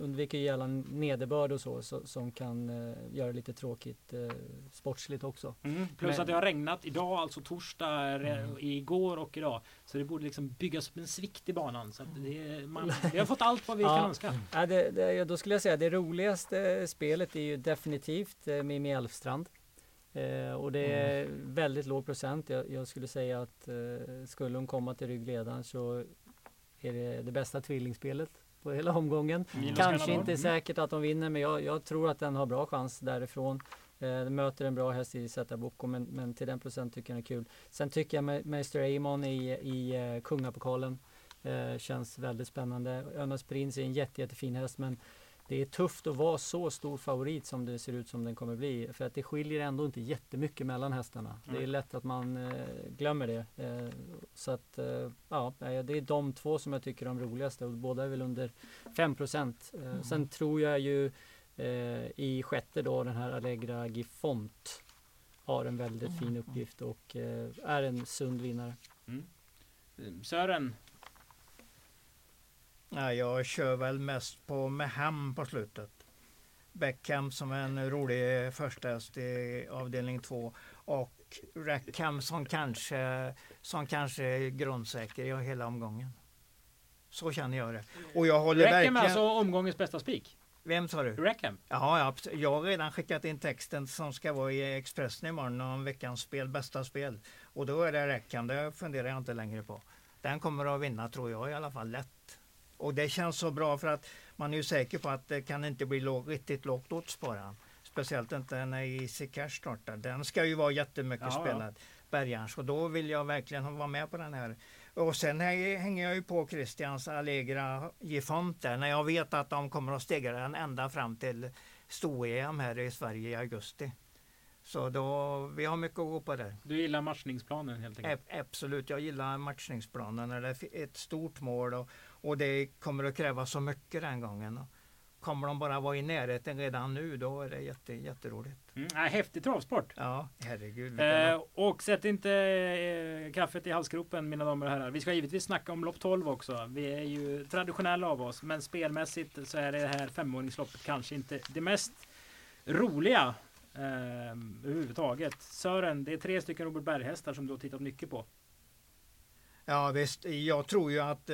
undviker ju gärna nederbörd och så, så som kan uh, göra det lite tråkigt uh, sportsligt också. Mm, plus men, att det har regnat idag, alltså torsdag, mm. igår och idag. Så det borde liksom byggas upp en svikt i banan. Så det, man, vi har fått allt vad vi ja, kan önska. Ja, det, det, då skulle jag säga det roligaste spelet är ju definitivt Mimmi Elfstrand. Eh, och det är mm. väldigt låg procent. Jag, jag skulle säga att eh, skulle hon komma till ryggledaren så är det det bästa tvillingspelet på hela omgången. Mm. Kanske inte mm. säkert att de vinner men jag, jag, tror att den har bra chans därifrån. Eh, möter en bra häst i Zeta Boko men, men till den procent tycker jag den är kul. Sen tycker jag Meister Amon i, i uh, Kungapokalen eh, känns väldigt spännande. Önas Prins är en jätte, jättefin häst men det är tufft att vara så stor favorit som det ser ut som den kommer bli. För att det skiljer ändå inte jättemycket mellan hästarna. Mm. Det är lätt att man eh, glömmer det. Eh, så att eh, ja, det är de två som jag tycker är de roligaste och båda är väl under 5 procent. Eh, mm. Sen tror jag ju eh, i sjätte då den här Allegra Gifont har en väldigt mm. fin uppgift och eh, är en sund vinnare. Mm. Sören, Ja, jag kör väl mest på med hem på slutet. Beckham som en rolig första häst i avdelning två och Rackham som kanske, som kanske är grundsäker i hela omgången. Så känner jag det. Och jag håller Rackham verkligen... alltså omgångens bästa spik? Vem sa du? Rackham? Ja, ja, jag har redan skickat in texten som ska vara i Expressen imorgon om veckans spel, bästa spel. Och då är det Rackham, det funderar jag inte längre på. Den kommer att vinna tror jag i alla fall lätt. Och det känns så bra för att man är ju säker på att det kan inte bli låg, riktigt lågt odds på den. Speciellt inte när Easy Cash startar. Den ska ju vara jättemycket ja, spelad. Ja. Bergans och då vill jag verkligen vara med på den här. Och sen hänger jag ju på Christians Allegra Gifont där när jag vet att de kommer att stegra den ända fram till sto-EM här i Sverige i augusti. Så då, vi har mycket att gå på där. Du gillar matchningsplanen helt enkelt? absolut, jag gillar matchningsplanen det är ett stort mål och, och det kommer att kräva så mycket den gången. Kommer de bara vara i närheten redan nu då är det jätte, jätteroligt. Mm, häftig travsport! Ja, herregud. Eh, och sätt inte eh, kaffet i halsgropen mina damer och herrar. Vi ska givetvis snacka om lopp 12 också. Vi är ju traditionella av oss men spelmässigt så är det här femåringsloppet kanske inte det mest roliga eh, överhuvudtaget. Sören, det är tre stycken Robert Berg-hästar som du har tittat mycket på. Ja visst, jag tror ju att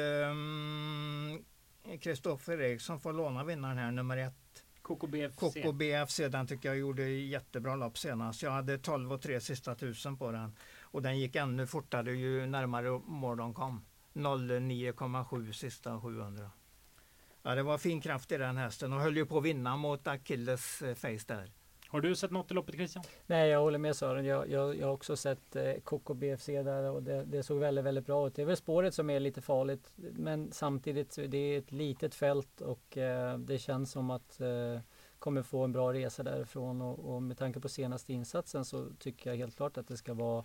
Kristoffer ehm, um, Eriksson får låna vinnaren här, nummer ett. KKBFC. KKBFC, den tycker jag gjorde jättebra lopp senast. Jag hade 12 och 3 sista tusen på den. Och den gick ännu fortare ju närmare mål de kom. 09,7 sista 700. Ja, det var fin kraft i den hästen och höll ju på att vinna mot Achilles eh, face där. Har du sett något i loppet Christian? Nej, jag håller med Sören. Jag, jag, jag har också sett eh, KKBFC där och det, det, såg väldigt, väldigt bra ut. Det är väl spåret som är lite farligt, men samtidigt det är ett litet fält och eh, det känns som att eh, kommer få en bra resa därifrån och, och med tanke på senaste insatsen så tycker jag helt klart att det ska vara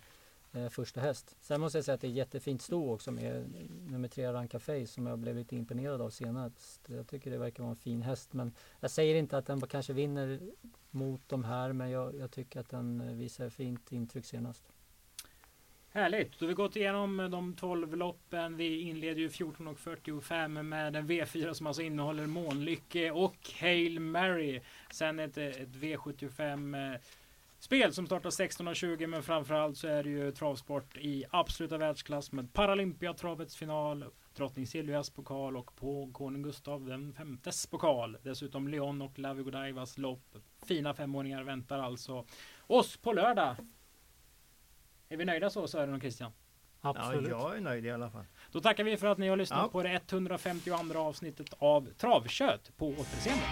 eh, första häst. Sen måste jag säga att det är jättefint sto också med nummer tre Ranka Face som jag blev lite imponerad av senast. Jag tycker det verkar vara en fin häst men jag säger inte att den kanske vinner mot de här men jag, jag tycker att den eh, visar fint intryck senast. Härligt! Då har vi gått igenom de 12 loppen. Vi inleder ju 14.45 med en V4 som alltså innehåller Månlycke och Hail Mary. Sen ett, ett V75 eh, spel som startar 16.20 men framförallt så är det ju travsport i absoluta världsklass med Paralympiatravets final, Drottning Silvias pokal och på Konung Gustav den femtes pokal. Dessutom Leon och Lavi Godievas lopp. Fina femåringar väntar alltså oss på lördag. Är vi nöjda så Sören och Christian? Absolut. Ja, jag är nöjd i alla fall. Då tackar vi för att ni har lyssnat ja. på det 152 avsnittet av Travkött på återseende.